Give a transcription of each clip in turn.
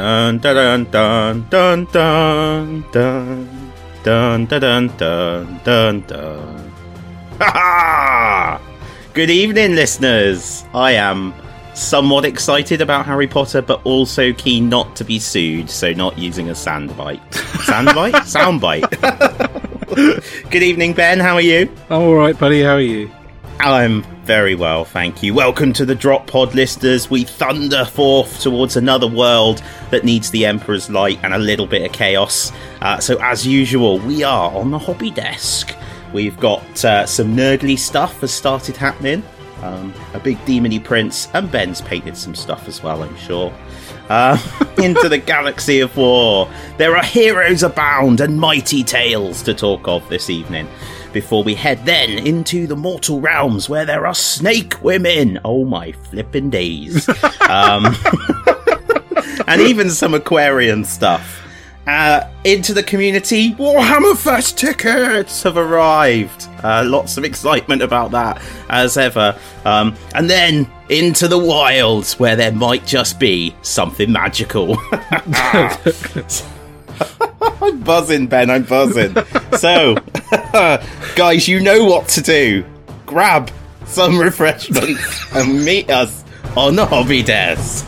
Dun dun dun dun dun dun dun dun dun dun dun dun dun. Ha ha! Good evening, listeners. I am somewhat excited about Harry Potter, but also keen not to be sued, so not using a sandbite. Sandbite? Soundbite. Good evening, Ben. How are you? I'm all right, buddy. How are you? I'm very well, thank you. Welcome to the Drop Pod listeners. We thunder forth towards another world that needs the Emperor's light and a little bit of chaos. Uh, so, as usual, we are on the hobby desk. We've got uh, some nerdly stuff has started happening. Um, a big demony prince, and Ben's painted some stuff as well, I'm sure. Uh, into the galaxy of war. There are heroes abound and mighty tales to talk of this evening before we head then into the mortal realms where there are snake women. Oh my flippin' days. um, and even some Aquarian stuff. Uh, into the community, Warhammer Fest tickets have arrived. Uh, lots of excitement about that, as ever. Um, and then into the wilds, where there might just be something magical. I'm buzzing, Ben. I'm buzzing. so, guys, you know what to do. Grab some refreshments and meet us on the hobby desk.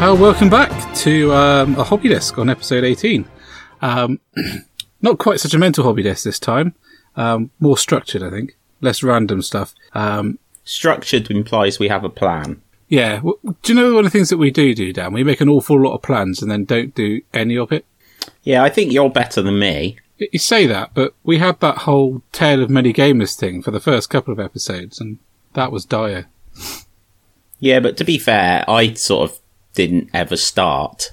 Uh, welcome back to um, a hobby desk on episode 18. Um, not quite such a mental hobby desk this time. Um, more structured, I think. Less random stuff. Um, Structured implies we have a plan. yeah. Do you know one of the things that we do do, Dan? We make an awful lot of plans and then don't do any of it. Yeah, I think you're better than me. You say that, but we had that whole Tale of Many Gamers thing for the first couple of episodes, and that was dire. Yeah, but to be fair, I sort of didn't ever start.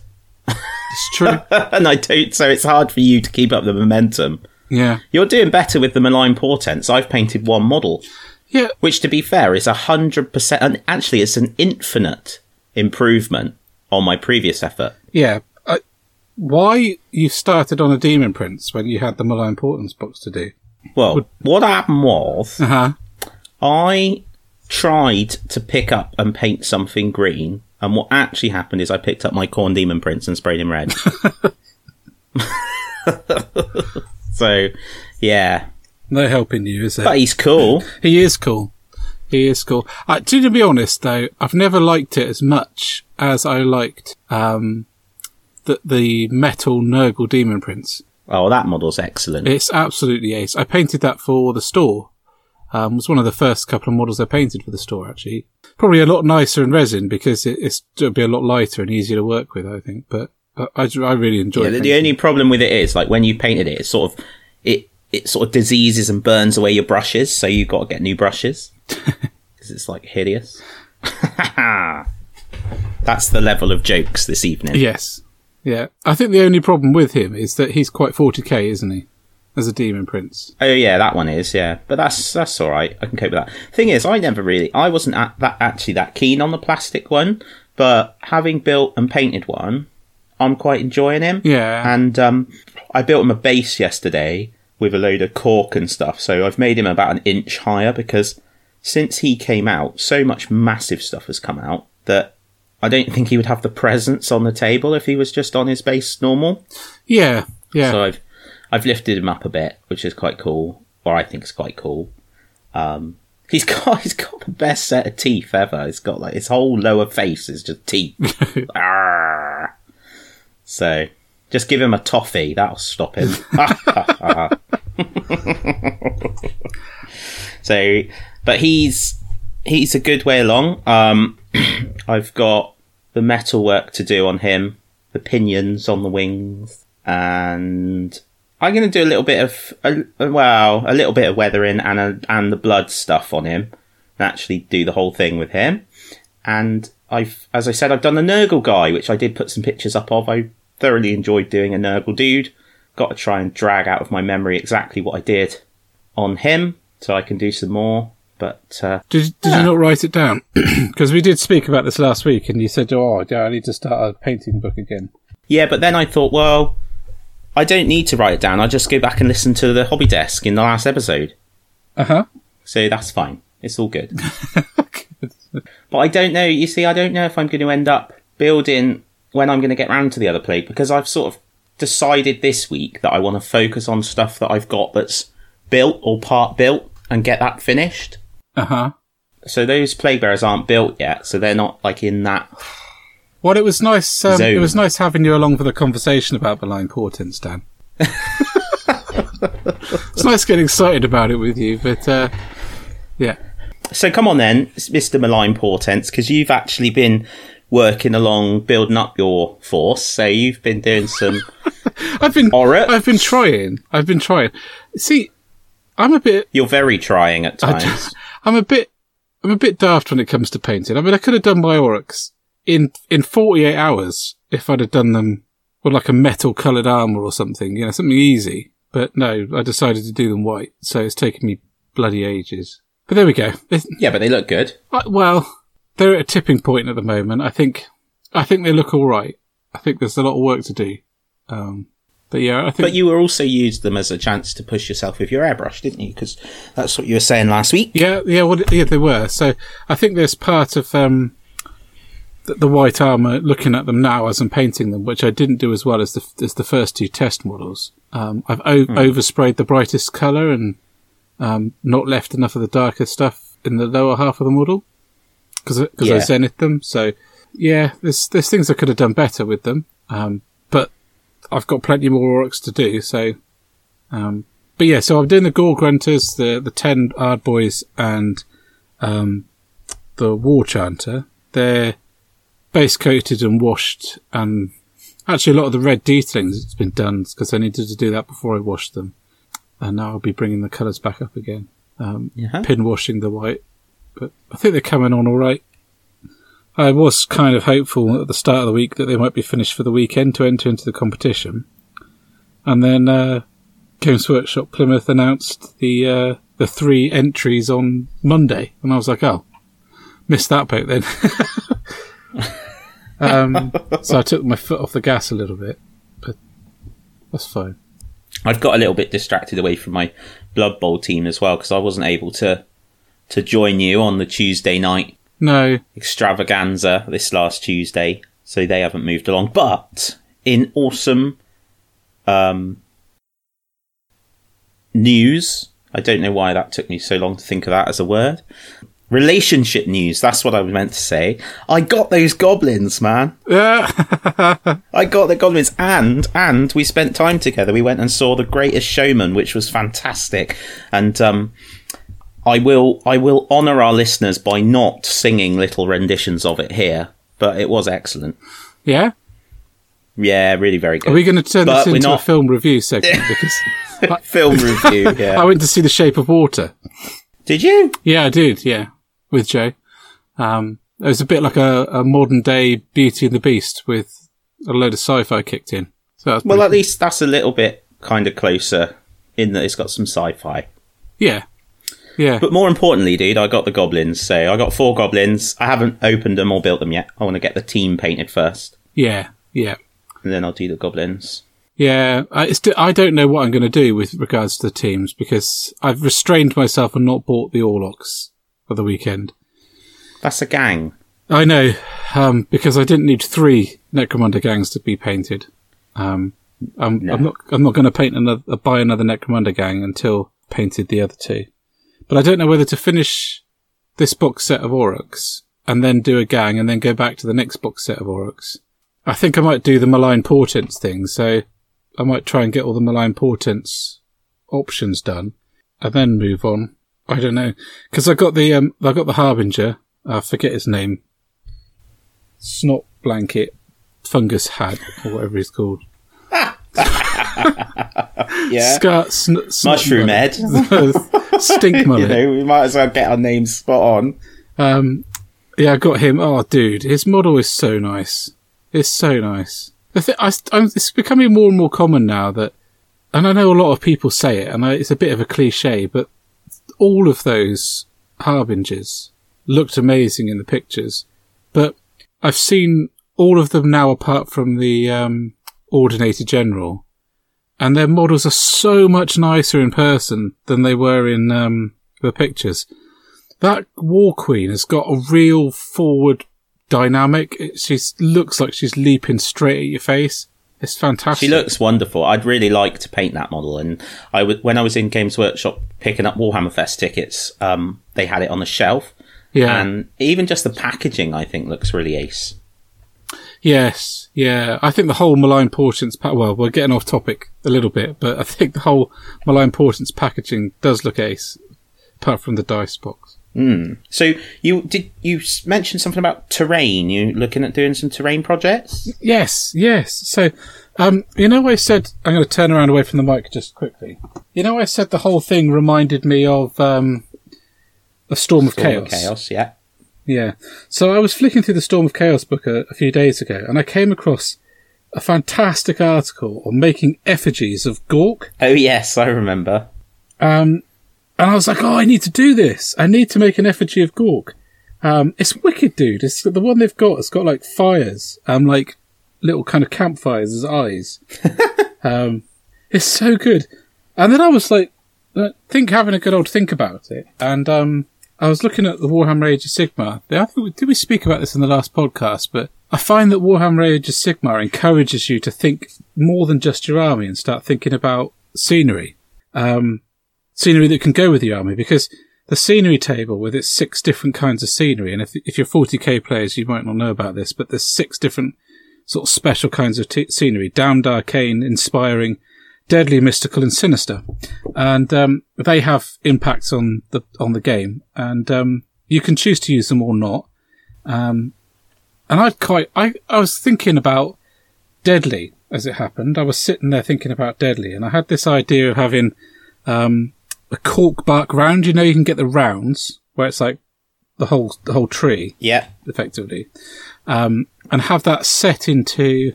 It's true. and I don't, so it's hard for you to keep up the momentum. Yeah. You're doing better with the malign portents. I've painted one model, Yeah. which to be fair is a hundred percent, and actually it's an infinite improvement on my previous effort. Yeah. I, why you started on a Demon Prince when you had the Malign Portents box to do? Well, what happened was Uh huh. I tried to pick up and paint something green, and what actually happened is I picked up my Khorne demon prince and sprayed him red. so, yeah, No helping you, is it? but he's cool. He is cool. He is cool. Uh, to, to be honest, though, I've never liked it as much as I liked um, the the metal Nurgle Demon Prince. Oh, that model's excellent. It's absolutely ace. I painted that for the store. Um, it was one of the first couple of models I painted for the store, actually. Probably a lot nicer in resin because it, it's it'll be a lot lighter and easier to work with, I think. But I, I, really enjoy Yeah, it. the, the only problem with it is like when you painted it, it's sort of it it sort of diseases and burns away your brushes, so you've got to get new brushes because it's like hideous. That's the level of jokes this evening. Yes. Yeah. I think the only problem with him is that he's quite 40k, isn't he? As a demon prince. Oh yeah, that one is yeah, but that's that's all right. I can cope with that. Thing is, I never really, I wasn't at that actually that keen on the plastic one, but having built and painted one, I'm quite enjoying him. Yeah. And um, I built him a base yesterday with a load of cork and stuff, so I've made him about an inch higher because since he came out, so much massive stuff has come out that I don't think he would have the presence on the table if he was just on his base normal. Yeah. Yeah. So I've I've lifted him up a bit, which is quite cool, or I think it's quite cool. Um, he's got he's got the best set of teeth ever. He's got like his whole lower face is just teeth. So just give him a toffee, that'll stop him. so, but he's he's a good way along. Um, I've got the metal work to do on him, the pinions on the wings, and I'm going to do a little bit of a, well, a little bit of weathering and a, and the blood stuff on him. And actually, do the whole thing with him. And I've, as I said, I've done the Nurgle guy, which I did put some pictures up of. I thoroughly enjoyed doing a Nurgle dude. Got to try and drag out of my memory exactly what I did on him, so I can do some more. But uh, Did, did Yeah. you not write it down? Because we did speak about this last week, and you said, "Oh, yeah, I need to start a painting book again." Yeah, but then I thought, well, I don't need to write it down. I just go back and listen to the hobby desk in the last episode. Uh huh. So that's fine. It's all good. but I don't know. You see, I don't know if I'm going to end up building when I'm going to get round to the other plague because I've sort of decided this week that I want to focus on stuff that I've got that's built or part built and get that finished. Uh huh. So those plague bearers aren't built yet, so they're not like in that. Well, it was nice. Um, it was nice having you along for the conversation about malign portents, Dan. it's nice getting excited about it with you, but uh, yeah. So come on then, Mr. Malign Portents, because you've actually been working along building up your force. So you've been doing some. I've been. I've been trying. I've been trying. See, I'm a bit You're very trying at times. I'm a bit I'm a bit daft when it comes to painting. I mean, I could have done my Orruks in in 48 hours if I'd have done them with like a metal coloured armour or something, you know, something easy. But no, I decided to do them white, so it's taken me bloody ages. But there we go. It's- yeah, but they look good. I- well, they're at a tipping point at the moment. I think I think they look all right. I think there's a lot of work to do. Um, but yeah, I think But you were also used them as a chance to push yourself with your airbrush, didn't you? Because that's what you were saying last week. Yeah, yeah, well, yeah, they were. So I think there's part of um, the, the white armor. Looking at them now as I'm painting them, which I didn't do as well as the as the first two test models. Um, I've o- oversprayed the brightest color and um, not left enough of the darker stuff in the lower half of the model because because I Yeah. zenith them. So yeah, there's there's things I could have done better with them. Um, but I've got plenty more orcs to do. So um, but yeah, so I'm doing the Gore-gruntas, the the ten Ard Boys, and um, the War Chanter. They're base coated and washed, and actually a lot of the red detailing has been done because I needed to do that before I washed them, and now I'll be bringing the colours back up again, um, Yeah. pin washing the white. But I think they're coming on all right. I was kind of hopeful at the start of the week that they might be finished for the weekend to enter into the competition, and then. Uh, Games Workshop Plymouth announced the uh, the three entries on Monday, and I was like, "Oh, missed that boat then." um, so I took my foot off the gas a little bit, but that's fine. I've got a little bit distracted away from my Blood Bowl team as well because I wasn't able to to join you on the Tuesday night No, extravaganza this last Tuesday, so they haven't moved along. But in awesome um, news, I don't know why that took me so long to think of that as a word. Relationship news, that's what I was meant to say. I got those goblins, man. Yeah. I got the goblins and and we spent time together. We went and saw The Greatest Showman, which was fantastic. And um I will I will honour our listeners by not singing little renditions of it here, but it was excellent. yeah. Yeah, really very good. Are we going to turn But this into a film review segment? Because Film review. Yeah. I went to see The Shape of Water. Did you? Yeah, I did. Yeah, with Joe. Um, it was a bit like a, a modern day Beauty and the Beast with a load of sci-fi kicked in. So Well, at least that's a little bit kind of closer in that it's got some sci-fi. Yeah. Yeah. But more importantly, dude, I got the goblins. So I got four goblins. I haven't opened them or built them yet. I want to get the team painted first, yeah. Yeah. and then I'll do the goblins. Yeah. I, I don't know what I'm going to do with regards to the teams because I've restrained myself and not bought the Orlocks for the weekend. That's a gang. I know, um, because I didn't need three Necromunda gangs to be painted. Um, I'm, No. I'm not, I'm not going to paint another, buy another Necromunda gang until painted the other two. But I don't know whether to finish this box set of Orruks and then do a gang and then go back to the next box set of Orruks. I think I might do the malign portents thing, so I might try and get all the malign portents options done and then move on. I don't know because I got the um, I got the harbinger. I forget his name. Snot blanket, fungus hat, or whatever he's called. Yeah. Scar, sn- snot Mushroom mullet. head. Stink you know, we might as well get our names spot on. Um, yeah, I got him. Oh, dude, his model is so nice. It's so nice. I, it's becoming more and more common now that, and I know a lot of people say it, and I, it's a bit of a cliche, but all of those harbingers looked amazing in the pictures. But I've seen all of them now, apart from the um, Ordinator General, and their models are so much nicer in person than they were in um, the pictures. That War Queen has got a real forward dynamic. She looks like she's leaping straight at your face. It's fantastic. She looks wonderful. I'd really like to paint that model. And I w- when I was in Games Workshop picking up Warhammer Fest tickets, um, they had it on the shelf. Yeah. And even just the packaging, I think, looks really ace. Yes, yeah. I think the whole malign portents. Pa- well, we're getting off topic a little bit, but I think the whole malign portents packaging does look ace, apart from the dice box. Mm. So you did you mention something about terrain? You looking at doing some terrain projects? Yes, yes. So, um, you know, I said I'm going to turn around away from the mic just quickly. You know, I said the whole thing reminded me of um, a Storm of Chaos. of Chaos, yeah. Yeah. So I was flicking through the Storm of Chaos book a, a few days ago, and I came across a fantastic article on making effigies of Gork. Oh yes, I remember. Um, and I was like, oh, I need to do this. I need to make an effigy of Gork. Um, it's wicked, dude. It's the one they've got. It's got like fires, um, like little kind of campfires as eyes. um, it's so good. And then I was like, uh, think having a good old think about it. And um, I was looking at the Warhammer Age of Sigmar. I think did we speak about this in the last podcast? But I find that Warhammer Age of Sigmar encourages you to think more than just your army and start thinking about scenery. Um, scenery that can go with your army because the scenery table with its six different kinds of scenery, and if, if you're 40k players, you might not know about this, but there's six different sort of special kinds of t- scenery: damned, arcane, inspiring, deadly, mystical, and sinister. And um, they have impacts on the on the game, and um, you can choose to use them or not. Um, and I quite I I was thinking about deadly as it happened. I was sitting there thinking about deadly, and I had this idea of having um, a cork bark round. You know, you can get the rounds where it's like the whole the whole tree, Yeah. effectively, um, and have that set into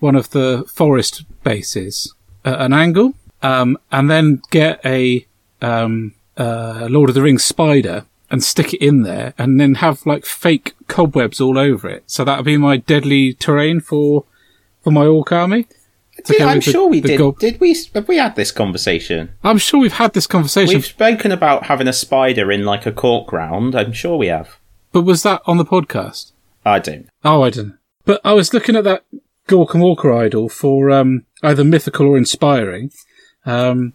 one of the forest bases at an angle, um, and then get a um, uh, Lord of the Rings spider and stick it in there, and then have like fake cobwebs all over it. So that would be my deadly terrain for for my orc army. Did- I'm the- sure we did. gob- Did we? Have we had this conversation? I'm sure we've had this conversation, We've spoken about having a spider in like a cork round. I'm sure we have. but was that on the podcast? I don't. Oh, I didn't. But I was looking at that Gork Walker idol for um, either mythical or inspiring. Um,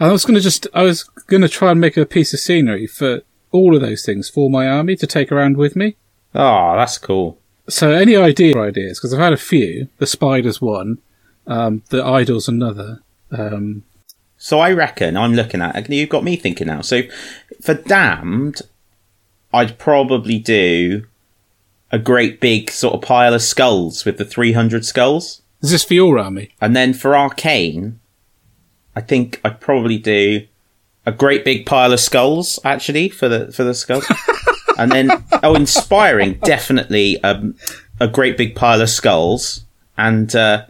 I was going to just, I was going to try and make a piece of scenery for all of those things for my army to take around with me. Oh, that's cool. So any idea ideas? Because I've had a few. The spider's one. Um, the idol's another. Um, So I reckon I'm looking at. You've got me thinking now. So for damned, I'd probably do a great big sort of pile of skulls with the 300 skulls. Is this for your army? And then for Arcane, I think I'd probably do a great big pile of skulls actually for the for the skulls. and then oh, inspiring definitely um, a great big pile of skulls and uh,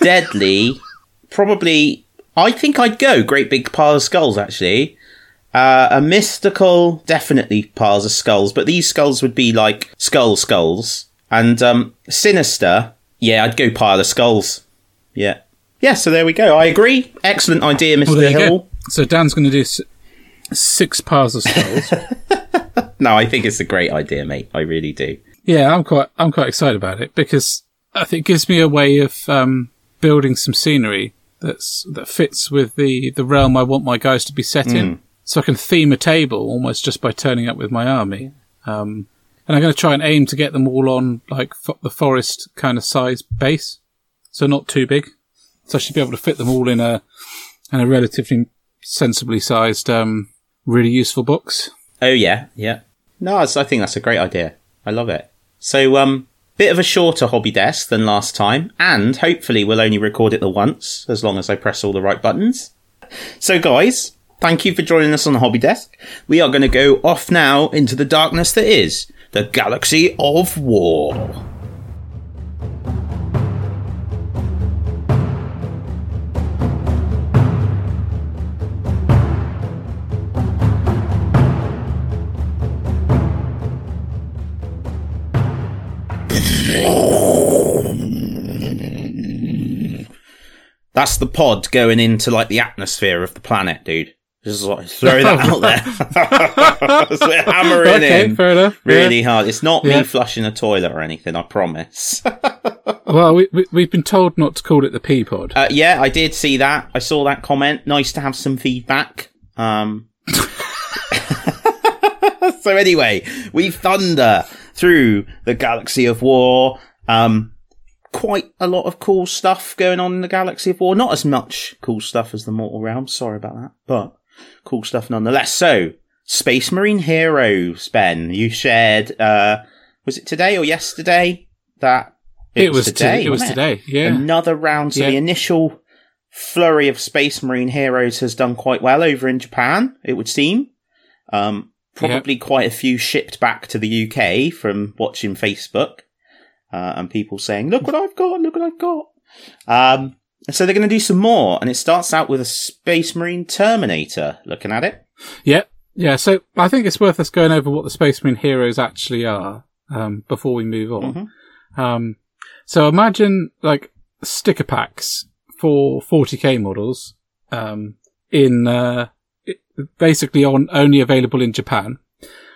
deadly probably I think I'd go great big pile of skulls actually. Uh, a mystical, definitely piles of skulls, but these skulls would be like skull skulls. And um, sinister, yeah, I'd go pile of skulls. Yeah. Yeah, so there we go. I agree. Excellent idea, Mr. Well, Hill. go. So Dan's going to do s- six piles of skulls. No, I think it's a great idea, mate. I really do. Yeah, I'm quite I'm quite excited about it because I think it gives me a way of um, building some scenery that's that fits with the the realm I want my guys to be set in. So I can theme a table almost just by turning up with my army. Um, and I'm going to try and aim to get them all on like the forest kind of size base, so not too big. So I should be able to fit them all in a in a relatively sensibly sized, um, really useful box. Oh yeah, yeah. No, I think that's a great idea. I love it. So, um, bit of a shorter hobby desk than last time, and hopefully we'll only record it the once, as long as I press all the right buttons. So, guys, thank you for joining us on the hobby desk. We are going to go off now into the darkness that is the galaxy of war. That's the pod going into like the atmosphere of the planet, dude. Just like throw that out there. so we're hammering okay, in fair enough. really hard. It's not Yeah. me flushing a toilet or anything. I promise. Well, we, we, we've been told not to call it the P pod. Uh, yeah, I did see that. I saw that comment. Nice to have some feedback. Um, so anyway, we thunder through the galaxy of war. Um, quite a lot of cool stuff going on in the galaxy of war. Not as much cool stuff as the mortal realm. Sorry about that, but cool stuff nonetheless. So, Space Marine Heroes, Ben, you shared, uh, was it today or yesterday that it, was today? It was wasn't today. Yeah. another round. So Yeah. the initial flurry of Space Marine heroes has done quite well over in Japan, it would seem. Um, probably quite a few shipped back to the UK from watching Facebook uh, and people saying, "Look what I've got! Look what I've got!" Um, and so they're going to do some more, and it starts out with a Space Marine Terminator. Looking at it, Yep. yeah. So I think it's worth us going over what the Space Marine heroes actually are um, before we move on. Mhm. Um, so imagine like sticker packs for 40k models um, in uh, basically on only available in Japan.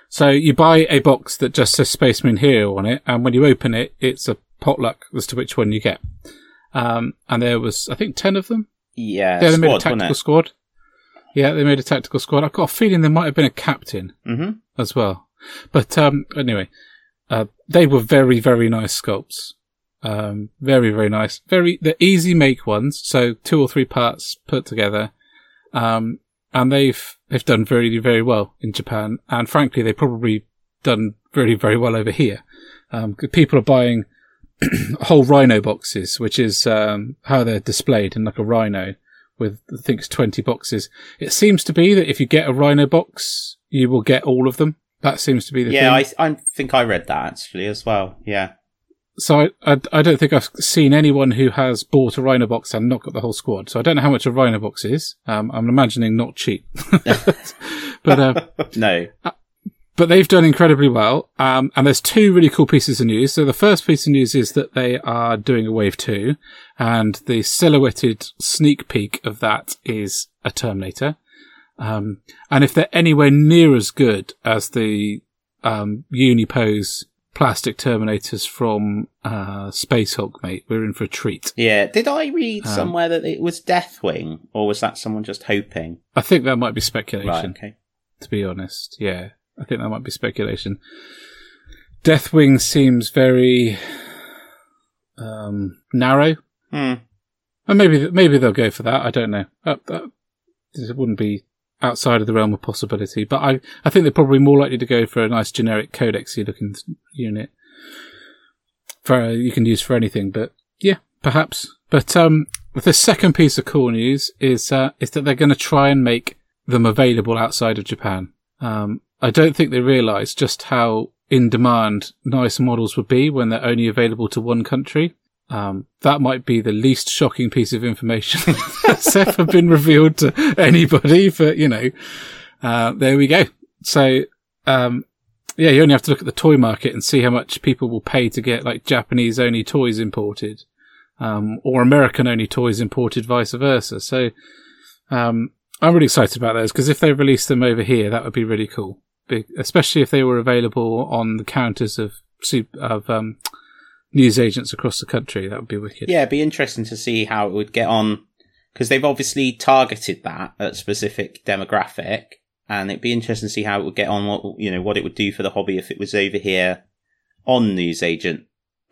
So you buy a box that just says Space Marine Hero on it, and when you open it, it's a potluck as to which one you get. Um, and there was, I think, ten of them. yeah, Yeah, they made a tactical squad. Yeah, they made a tactical squad. I've got a feeling there might have been a captain it? hmm as well. But um, anyway, uh, they were very, very nice sculpts. Um, very, very nice. Very, they're easy make ones. So two or three parts put together. Um, and they've, they've done very, very well in Japan. And frankly, they've probably done very, very well over here. Um, people are buying whole rhino boxes, which is, um, how they're displayed in like a rhino with, I think it's 20 boxes. It seems to be that if you get a rhino box, you will get all of them. That seems to be the Yeah, thing. I, I think I read that actually as well. Yeah. so I, I, I don't think I've seen anyone who has bought a rhino box and not got the whole squad. So I don't know how much a rhino box is. Um, I'm imagining not cheap, but uh, No. But they've done incredibly well. Um, and there's two really cool pieces of news. So the first piece of news is that they are doing a wave two, and the silhouetted sneak peek of that is a Terminator. Um, and if they're anywhere near as good as the um, Unipose plastic Terminators from uh, Space Hulk, mate, we're in for a treat. Yeah. Did I read Um, somewhere that it was Deathwing, or was that someone just hoping? I think that might be speculation. Right. Okay. to be honest. Yeah, I think that might be speculation. Deathwing seems very um, narrow, Hmm. and maybe maybe they'll go for that. I don't know. Uh, uh, it wouldn't be outside of the realm of possibility, but I I think they're probably more likely to go for a nice generic codexy looking unit for you can use for anything. But yeah, perhaps. But um, the second piece of cool news is uh, is that they're going to try and make them available outside of Japan. Um, I don't think they realise just how in demand nice models would be when they're only available to one country. Um, that might be the least shocking piece of information that's ever been revealed to anybody, but you know, uh, there we go. So, um, yeah, you only have to look at the toy market and see how much people will pay to get like Japanese only toys imported, um, or American only toys imported, vice versa. So, um, I'm really excited about those because if they release them over here, that would be really cool. Especially if they were available on the counters of of um, news agents across the country. That would be wicked. Yeah, it'd be interesting to see how it would get on because they've obviously targeted that at specific demographic, and it'd be interesting to see how it would get on. What you know, what it would do for the hobby if it was over here on newsagent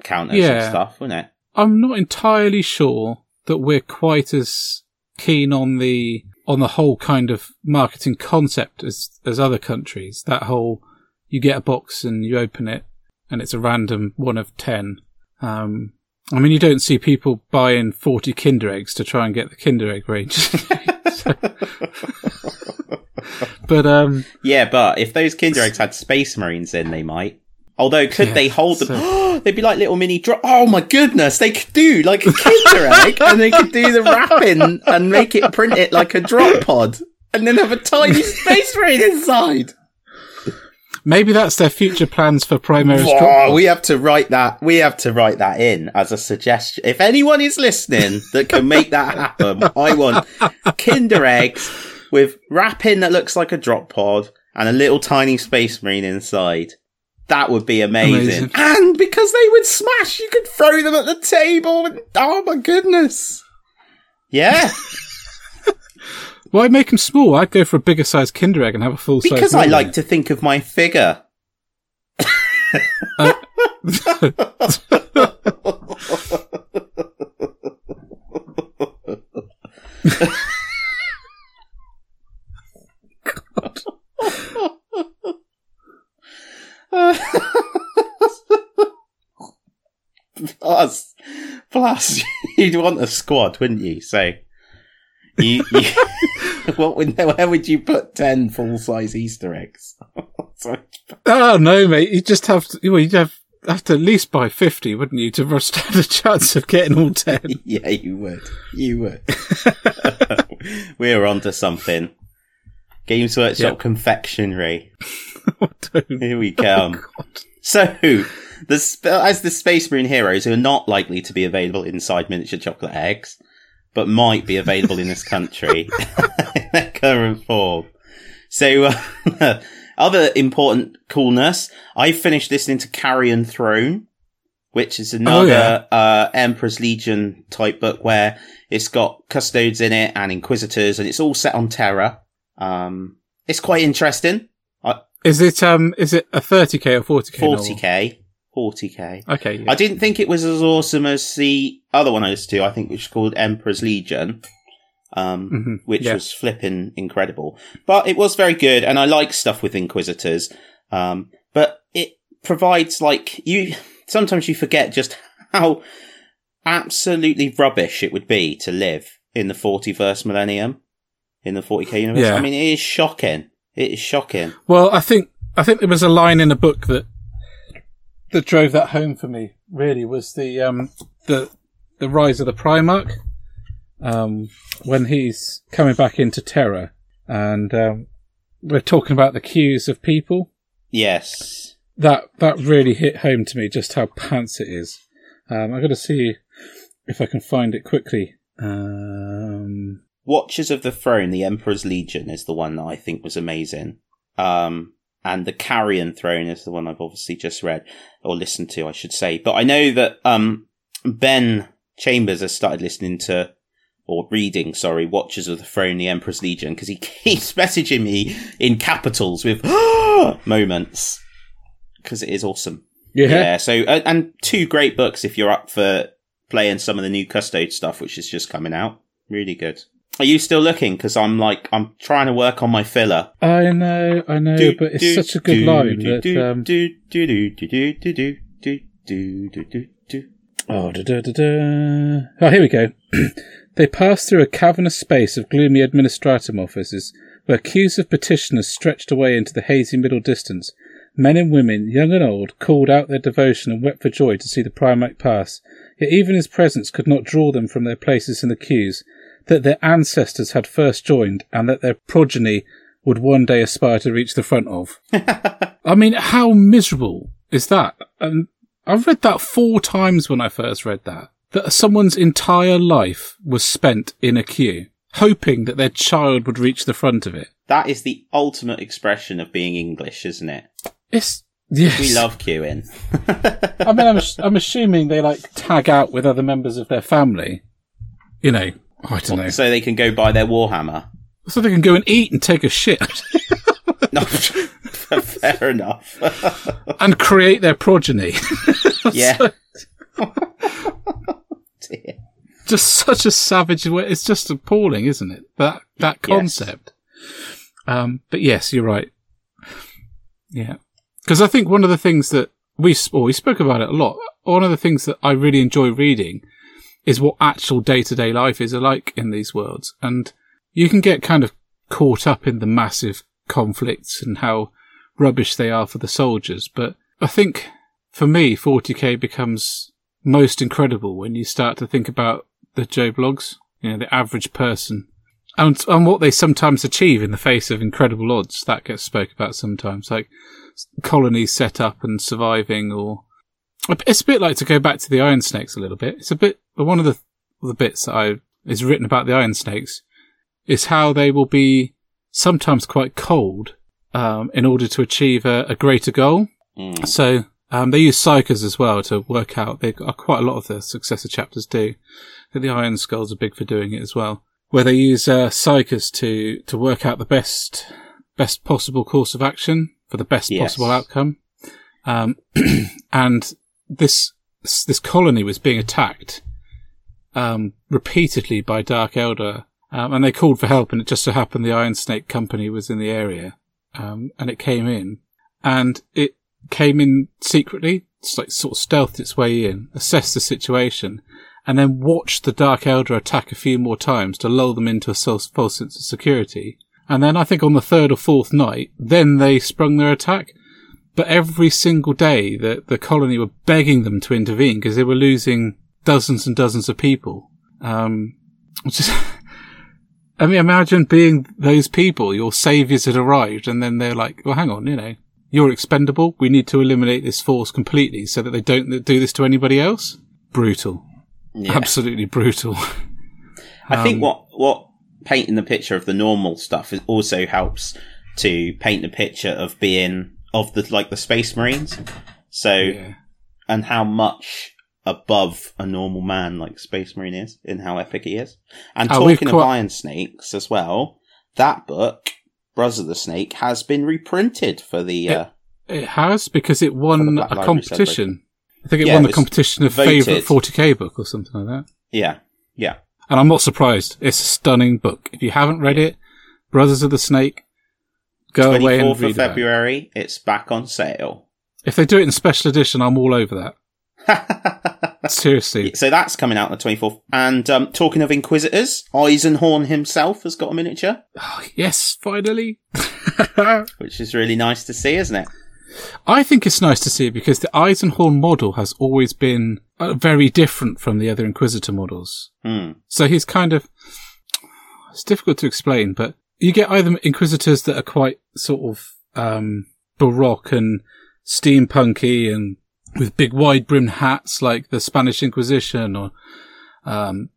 counters and Yeah. stuff, wouldn't it? I'm not entirely sure that we're quite as keen on the on the whole kind of marketing concept as as other countries. That whole you get a box and you open it and it's a random one of ten. Um, I mean, you don't see people buying forty Kinder eggs to try and get the Kinder egg range. But um, Yeah, but if those Kinder eggs had Space Marines in, they might. Although, could Yeah, they hold them? They'd be like little mini drop. Oh my goodness, they could do like a Kinder egg, and they could do the wrapping and make it print it like a drop pod, and then have a tiny Space Marine inside. Maybe that's their future plans for Primaris Oh, Drop. we have to write that. We have to write that in as a suggestion. If anyone is listening that can make that happen, I want Kinder eggs with wrapping that looks like a drop pod and a little tiny space marine inside. That would be amazing. Amazing. And because they would smash, you could throw them at the table. And, oh my goodness. Yeah, Why make them small? I'd go for a bigger size Kinder Egg and have a full size. because I like to think of my figure. Uh, plus, plus, you'd want a squad, wouldn't you? So, you, you what would, where would you put ten full size Easter eggs? Oh no, mate! You just have to. Well, you'd have have to at least buy fifty, wouldn't you, to stand a chance of getting all ten? yeah, you would. You would. We're onto something. Games Workshop Yep. confectionery. Here we come. So, the sp- as the Space Marine heroes who are not likely to be available inside miniature chocolate eggs, but might be available in this country in their current form. So, uh, other important coolness, I finished listening to Carrion Throne, which is another yeah. uh, Emperor's Legion type book where it's got custodes in it and inquisitors, and it's all set on Terra. Um, it's quite interesting. Is it um? Is it a thirty k or forty k? 40k. 40k. Okay. yeah. I didn't think it was as awesome as the other one I listened to, I think, which is called Emperor's Legion, um, Mhm, which yeah. was flipping incredible. But it was very good, and I like stuff with Inquisitors. Um, but it provides, like, you, sometimes you forget just how absolutely rubbish it would be to live in the 40verse millennium, in the 40k universe. Yeah. I mean, it is shocking. It is shocking. Well, I think I think there was a line in a book that that drove that home for me. Really, was the um the the rise of the Primarch um when he's coming back into Terra, and um, we're talking about the queues of people. Yes. That that really hit home to me just how pants it is. Um, I'm going to see if I can find it quickly. Um, Watchers of the Throne, the Emperor's Legion is the one that I think was amazing. Um, and the Carrion Throne is the one I've obviously just read or listened to, I should say. But I know that, um, Ben Chambers has started listening to or reading, sorry, Watchers of the Throne, the Emperor's Legion, because he keeps messaging me in capitals with moments. Because it is awesome. yeah. Yeah. So, uh, and two great books if you're up for playing some of the new custode stuff, which is just coming out. Really good. Are you still looking? Because I'm like, I'm trying to work on my filler. I know, I know, Do, but it's do, such a good do, line do, that. do, um, do, do, do, do, do, do, do, do, do, do, do, do. Oh, da, da, da, da. oh, here we go. they passed through a cavernous space of gloomy administratum offices, where queues of petitioners stretched away into the hazy middle distance. Men and women, young and old, called out their devotion and wept for joy to see the primarch pass. Yet even his presence could not draw them from their places in the queues, that their ancestors had first joined, and that their progeny would one day aspire to reach the front of. I mean, how miserable is that? And I've read that four times when I first read that. That someone's entire life was spent in a queue, hoping that their child would reach the front of it. That is the ultimate expression of being English, isn't it? It's yes. We love queuing. I mean, I'm, I'm assuming they like tag out with other members of their family. You know, I don't know, so they can go buy their Warhammer. so they can go and eat and take a shit No, fair enough. and create their progeny. yeah. Dear. just such a savage way. It's just appalling, isn't it? That that Yes. concept. Um, but yes, you're right. Yeah, because I think one of the things that we well, we spoke about it a lot. One of the things that I really enjoy reading is what actual day to day life is like in these worlds, and you can get kind of caught up in the massive conflicts and how rubbish they are for the soldiers. But I think for me, 40k becomes most incredible when you start to think about the Joe blogs, you know, the average person and, and what they sometimes achieve in the face of incredible odds that gets spoke about sometimes, like colonies set up and surviving, or it's a bit like to go back to the Iron Snakes a little bit. It's a bit one of the the bits that I is written about the Iron Snakes is how they will be sometimes quite cold um, in order to achieve a, a greater goal. Mm. So um, they use psykers as well to work out. They uh, quite a lot of the successor chapters do. the Iron Skulls are big for doing it as well, where they use uh, psykers to to work out the best best possible course of action for the best Yes. possible outcome. Um, and this this colony was being attacked um, repeatedly by Dark Eldar, um, and they called for help. And it just so happened the Iron Snake Company was in the area, um, and it came in, and it came in secretly, like sort of stealthed its way in, assessed the situation, and then watched the Dark Eldar attack a few more times to lull them into a false sense of security. And then I think on the third or fourth night, then they sprung their attack. But every single day, the, the colony were begging them to intervene because they were losing dozens and dozens of people. Um, which is, I mean, imagine being those people, your saviors had arrived and then they're like, well, hang on, you know, you're expendable. We need to eliminate this force completely so that they don't do this to anybody else. Brutal. Yeah. Absolutely brutal. I think Um, what what painting the picture of the normal stuff is also helps to paint the picture of being of the like the space marines. So Yeah. and how much above a normal man like space marine is in how epic he is. And Oh, talking of Iron Snakes as well, that book, Brothers of the Snake, has been reprinted for the Yeah. uh, It has because it won a competition. I think it Yeah, won the competition of voted. favourite 40k book or something like that. yeah, yeah. And I'm not surprised. It's a stunning book. If you haven't read it, Brothers of the Snake, go away and 24th read of about it. February, it's back on sale. If they do it in special edition, I'm all over that. Seriously. So that's coming out on the 24th. And um, talking of Inquisitors, Eisenhorn himself has got a miniature, Oh, yes, finally. which is really nice to see, isn't it? I think it's nice to see because the Eisenhorn model has always been uh, very different from the other Inquisitor models. Hmm. So he's kind of, it's difficult to explain, but you get either Inquisitors that are quite sort of, um, Baroque and steampunky and with big wide brimmed hats like the Spanish Inquisition or, um,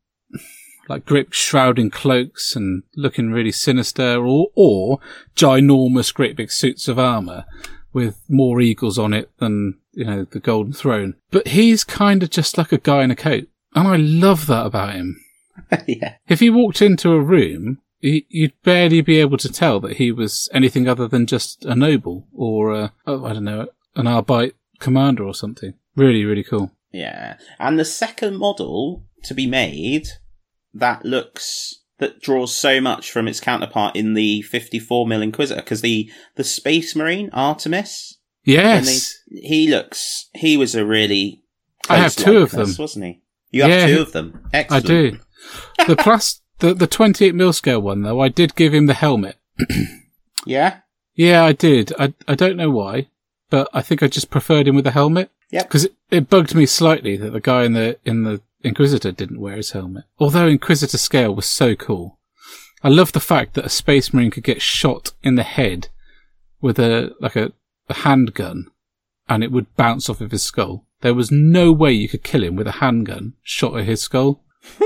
like great shrouding cloaks and looking really sinister or, or ginormous great big suits of armor with more eagles on it than, you know, the Golden Throne. But he's kind of just like a guy in a coat. And I love that about him. yeah. If he walked into a room, you'd barely be able to tell that he was anything other than just a noble or a, oh, I don't know, an Arbite commander or something. Really, really cool. Yeah. And the second model to be made that looks that draws so much from its counterpart in the 54 mil Inquisitor because the the Space Marine Artemis Yes. they, he looks he was a really I have two of them. wasn't he? You have Yeah, two of them. I do. The plus, the, the 28 mil scale one though, I did give him the helmet. Yeah. Yeah, I did. I, I don't know why, but I think I just preferred him with the helmet. Yeah. Because it, it bugged me slightly that the guy in the, in the Inquisitor didn't wear his helmet. Although Inquisitor scale was so cool. I love the fact that a space marine could get shot in the head with a, like a, a handgun and it would bounce off of his skull. There was no way you could kill him with a handgun shot at his skull.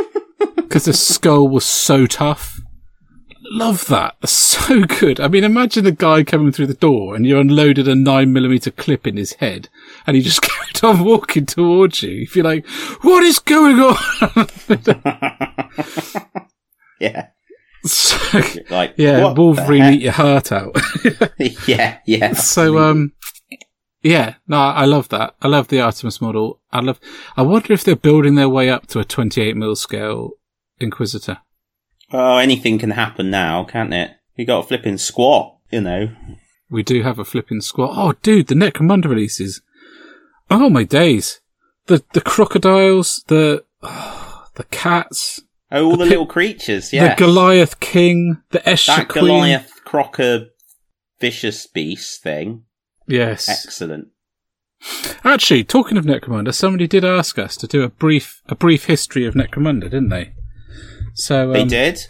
Because the skull was so tough. Love that. That's so good. I mean, imagine a guy coming through the door and you unloaded a nine millimeter clip in his head and he just kept on walking towards you. You'd be like, what is going on? Yeah. so, Like yeah, Wolverine eat your heart out. yeah, yeah. so, um, yeah, no, I love that. I love the Artemis model. I love, I wonder if they're building their way up to a 28 mil scale Inquisitor. Oh, anything can happen now, can't it? We got a flipping squat, you know. We do have a flipping squat. Oh, dude, the Necromunda releases. Oh my days. The, the crocodiles, the, oh, the cats, Oh, all the, pi- little creatures, yeah. the Goliath King, the Escher that Queen. Goliath Crocker vicious beast thing. Yes. Excellent. Actually, talking of Necromunda, somebody did ask us to do a brief, a brief history of Necromunda, didn't they? So, They um, did.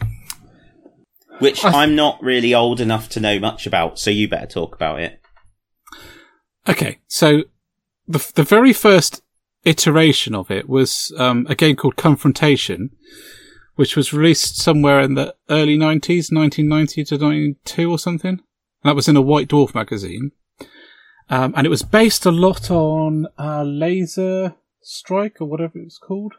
which th- I'm not really old enough to know much about. So you better talk about it. Okay, so the the very first iteration of it was um, a game called Confrontation, which was released somewhere in the early nineties, nineteen ninety to ninety two or something. And that was in a White Dwarf magazine, um, and it was based a lot on uh, Laser Strike or whatever it was called.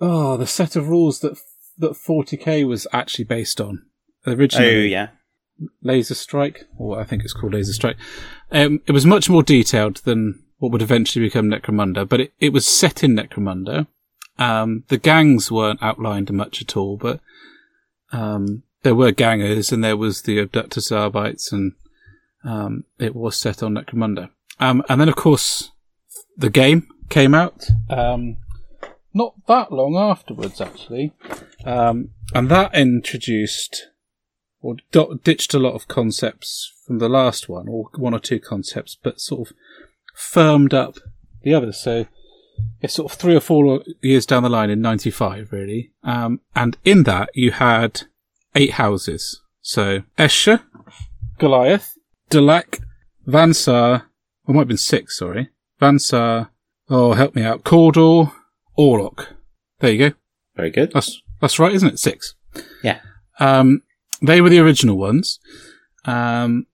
Oh, the set of rules that that 40k was actually based on originally. Oh yeah, Laser Strike, or I think it's called Laser Strike. Um, it was much more detailed than what would eventually become Necromunda, but it, it was set in Necromunda. Um, the gangs weren't outlined much at all, but um, there were gangers and there was the Abductor Zarbites, and um, it was set on Necromunda. Um, and then, of course, the game came out um, not that long afterwards, actually, um, and that introduced or ditched a lot of concepts from the last one, or one or two concepts, but sort of firmed up the others. So it's sort of three or four years down the line in 95, really. Um, and in that, you had eight houses. So Escher, Goliath, Delaque, Vansar, it might have been six, sorry. Van Saar, oh, help me out, Cawdor, Orlock. There you go. very good. That's, that's right, isn't it? Six. Yeah. Um, they were the original ones. Um,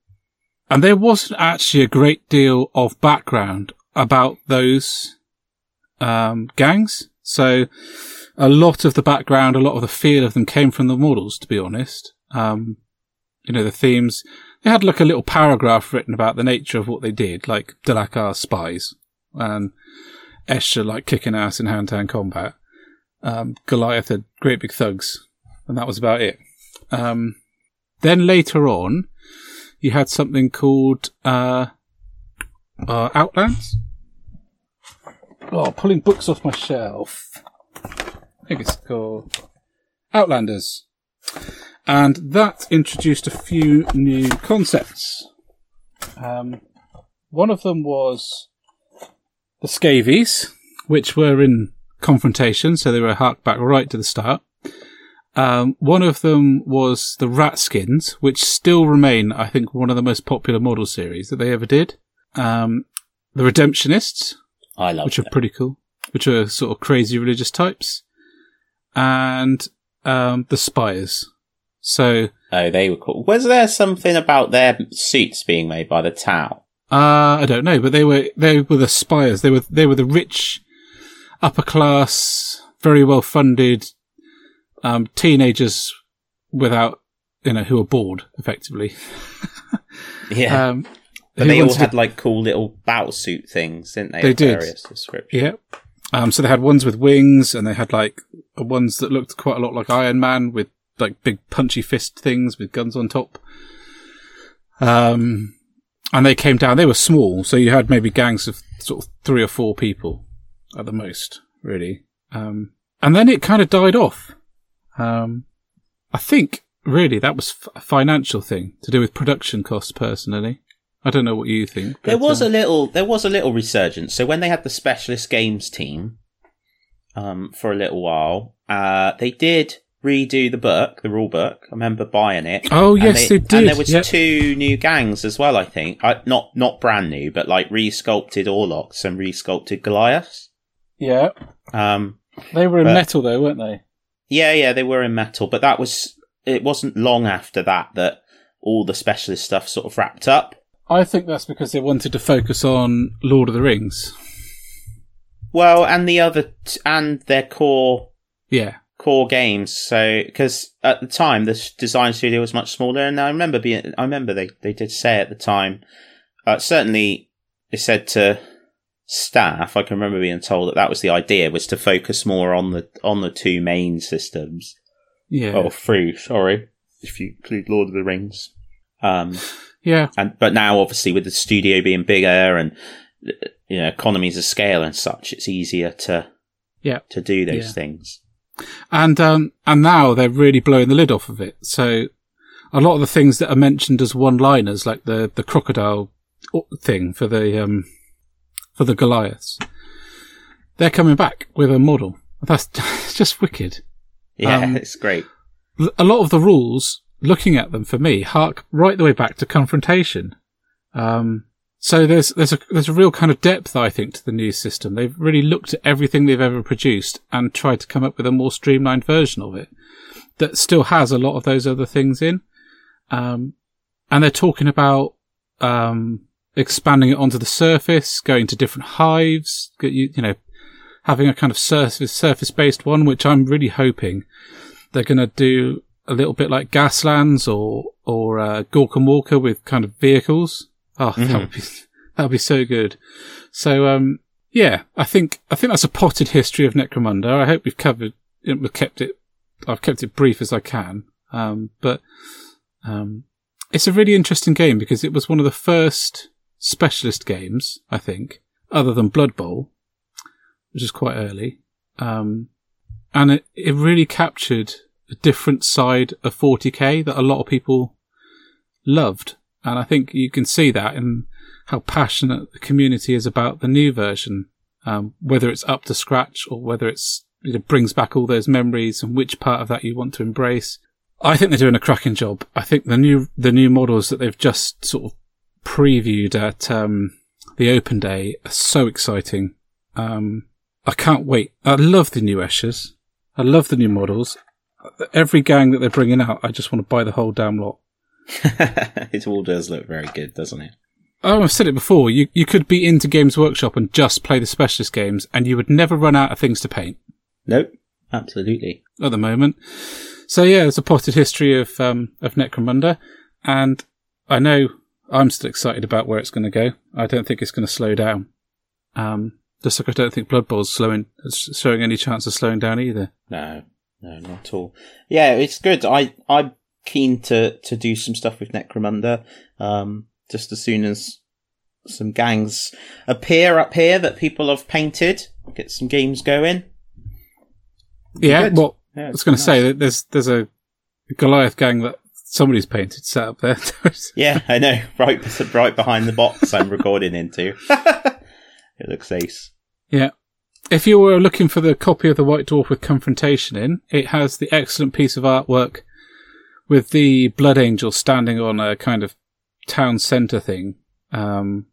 and there wasn't actually a great deal of background about those, um, gangs. So a lot of the background, a lot of the feel of them came from the models, to be honest. Um, you know, the themes, they had like a little paragraph written about the nature of what they did, like Delacar spies and Escher like kicking ass in hand to hand combat. Um, Goliath had great big thugs, and that was about it. Um, then later on, you had something called uh, uh, Outlands. Oh, pulling books off my shelf. I think it's called Outlanders. And that introduced a few new concepts. Um, one of them was the Scavvies, which were in confrontation, so they were harked back right to the start. Um, one of them was the Ratskins, which still remain, I think, one of the most popular model series that they ever did. Um, the Redemptionists, I love which are pretty cool, which are sort of crazy religious types, and um, the Spyrers. So, Oh, they were cool. Was there something about their suits being made by the Tau? Uh, I don't know, but they were they were the Spyrers. They were they were the rich, upper class, very well funded um, teenagers without you know who are bored effectively. Yeah, Um, but they all to- had like cool little battle suit things, didn't they? They did. Yeah. Um, so they had ones with wings and they had like ones that looked quite a lot like Iron Man with like big punchy fist things with guns on top. Um, and they came down, they were small. So you had maybe gangs of sort of three or four people at the most, really. Um, and then it kind of died off. Um, I think really that was f- a financial thing to do with production costs personally. I don't know what you think. But, There was uh, a little, there was a little resurgence. So when they had the specialist games team, um, for a little while, uh, they did redo the book, the rule book. I remember buying it. Oh, yes, they did. And there was Yep. two new gangs as well. I think, I, not not brand new, but like re-sculpted Orlocks and re-sculpted Goliaths. yeah. Um, They were in But- metal though, weren't they? yeah, yeah, they were in metal, but that was it. Wasn't long after that that all the specialist stuff sort of wrapped up. I think that's because they wanted to focus on Lord of the Rings. Well, and the other t- and their core Yeah. Core games. So because at the time the design studio was much smaller, and I remember being I remember they they did say at the time. Uh, certainly, they said to staff. I can remember being told that that was the idea was to focus more on the on the two main systems. Yeah. Oh, three. Sorry, if you include Lord of the Rings. Um, Yeah. and but now obviously with the studio being bigger and you know economies of scale and such, it's easier to Yeah. to do those Yeah. things. And, um, and now they're really blowing the lid off of it. So a lot of the things that are mentioned as one-liners, like the, the crocodile thing for the, um, for the Goliaths, they're coming back with a model. That's just wicked. Yeah, Um, it's great. a lot of the rules looking at them for me hark right the way back to confrontation. Um, so there's there's a there's a real kind of depth I think to the new system. They've really looked at everything they've ever produced and tried to come up with a more streamlined version of it that still has a lot of those other things in. Um, and they're talking about um, expanding it onto the surface, going to different hives, you, you know, having a kind of surface surface based one, which I'm really hoping they're going to do a little bit like Gaslands or or uh, Gorkamorka with kind of vehicles. Oh, mm-hmm. that would be that would be so good. So um, yeah, I think I think that's a potted history of Necromunda. I hope we've covered it we've kept it. I've kept it brief as I can, um, but um, it's a really interesting game because it was one of the first specialist games, I think, other than Blood Bowl, which is quite early. Um, and it, it really captured a different side of 40k that a lot of people loved. And I think you can see that in how passionate the community is about the new version, um, whether it's up to scratch or whether it's it brings back all those memories and which part of that you want to embrace. I think they're doing a cracking job. I think the new the new models that they've just sort of previewed at um, the open day are so exciting. Um, I can't wait. I love the new Eschers. I love the new models. Every gang that they're bringing out, I just want to buy the whole damn lot. It all does look very good, doesn't it? Oh, I've said it before. You you could be into Games Workshop and just play the specialist games, and you would never run out of things to paint. Nope, absolutely. At the moment, so yeah, there's a potted history of um, of Necromunda, and I know I'm still excited about where it's going to go. I don't think it's going to slow down. Um, just like I don't think Blood Bowl's slowing, showing any chance of slowing down either. No, no, not at all. Yeah, it's good. I I'm keen to to do some stuff with Necromunda. Um, just as soon as some gangs appear up here that people have painted, get some games going. Yeah, good. well, yeah, I was going to say that there's there's a Goliath gang that somebody's painted set up there. yeah, I know. Right, right behind the box I'm recording into. it looks ace. Yeah. If you were looking for the copy of the White Dwarf with confrontation in, it has the excellent piece of artwork with the Blood Angel standing on a kind of town centre thing. Um,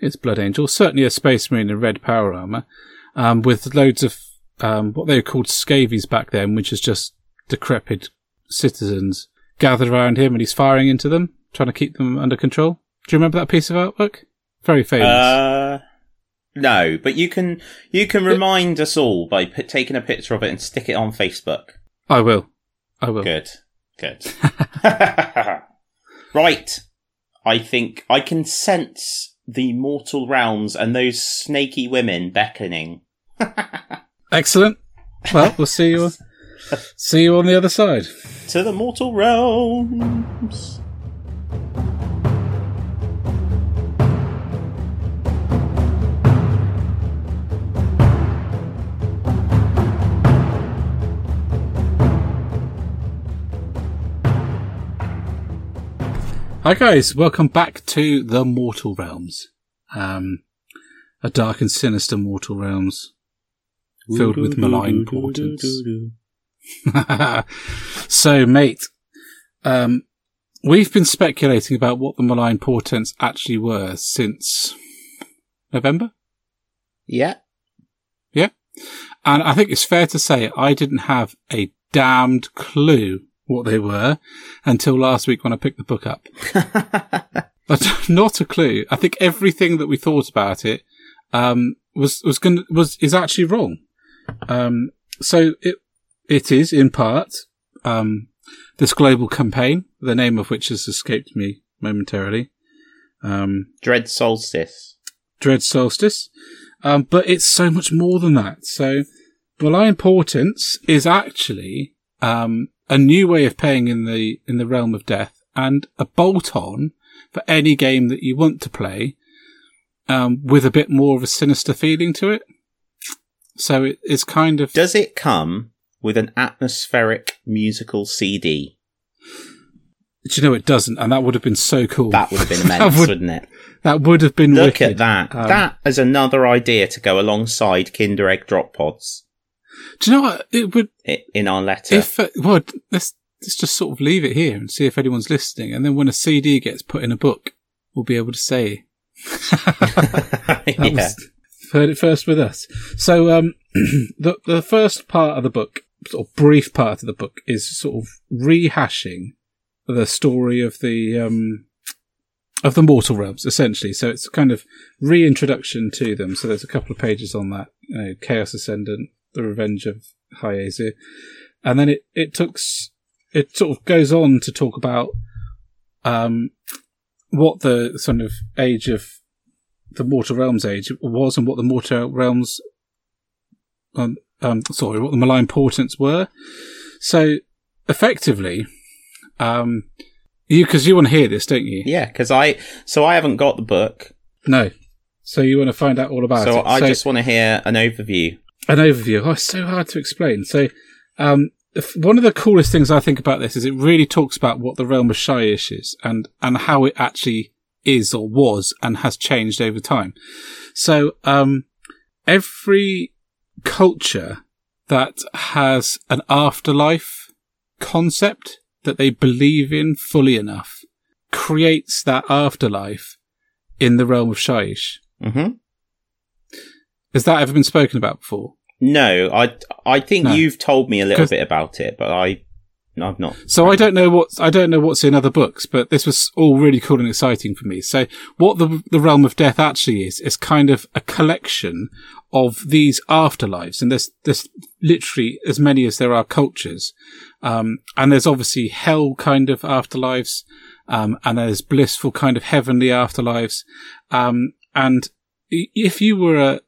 it's Blood Angel, certainly a Space Marine in red power armour, um, with loads of um, what they were called scavvies back then, which is just decrepit citizens gathered around him and he's firing into them, trying to keep them under control. Do you remember that piece of artwork? Very famous. Uh, no, but you can you can remind us all by p- taking a picture of it and stick it on Facebook. I will. I will. Good. Good. right. I think I can sense the mortal realms and those snaky women beckoning. Excellent. Well, we'll see you. see you on the other side. To the mortal realms. Hi guys, welcome back to the Mortal Realms. Um, a dark and sinister Mortal Realms filled with malign portents. so, mate, um, we've been speculating about what the malign portents actually were since November. Yeah. Yeah. And I think it's fair to say I didn't have a damned clue what they were until last week when I picked the book up. but not a clue. I think everything that we thought about it um, was was going was is actually wrong. Um, so it it is in part um, this global campaign, the name of which has escaped me momentarily. Um, Dread Solstice. Dread Solstice. Um, but it's so much more than that. So, Malign Portents is actually um, a new way of paying in the in the realm of death and a bolt on for any game that you want to play um, with a bit more of a sinister feeling to it. So it, it's kind of. Does it come with an atmospheric musical CD? Do you know it doesn't? And that would have been so cool. That would have been immense, would, not it? That would have been. Look wicked. at that. Um, that is another idea to go alongside Kinder Egg drop pods. Do you know what it would in our letter? If uh, well, this let's just sort of leave it here and see if anyone's listening. And then when a CD gets put in a book, we'll be able to say, yeah. heard it first with us. So, um, the, the first part of the book, sort of brief part of the book is sort of rehashing the story of the, um, of the mortal realms, essentially. So it's kind of reintroduction to them. So there's a couple of pages on that. You know, Chaos Ascendant, The Revenge of High And then it, it took, it sort of goes on to talk about, um, what the sort of age of the Mortal Realms age was and what the Mortal Realms, um, um sorry, what the malign portents were. So effectively, um, you, cause you want to hear this, don't you? Yeah, because I, so I haven't got the book. No. So you want to find out all about it. So. I just want to hear an overview. An overview. Oh, it's so hard to explain. So, um, one of the coolest things I think about this is it really talks about what the realm of Shyish is and, and how it actually is or was and has changed over time. So, um, every culture that has an afterlife concept that they believe in fully enough creates that afterlife in the realm of Shyish. hmm Has that ever been spoken about before? No, I, I think No. you've told me a little bit about it, but I, I've not. So I don't know what's I don't know what's in other books, but this was all really cool and exciting for me. So what the the realm of death actually is is kind of a collection of these afterlives, and there's there's literally as many as there are cultures, um, and there's obviously hell kind of afterlives, um, and there's blissful kind of heavenly afterlives, um, and if you were a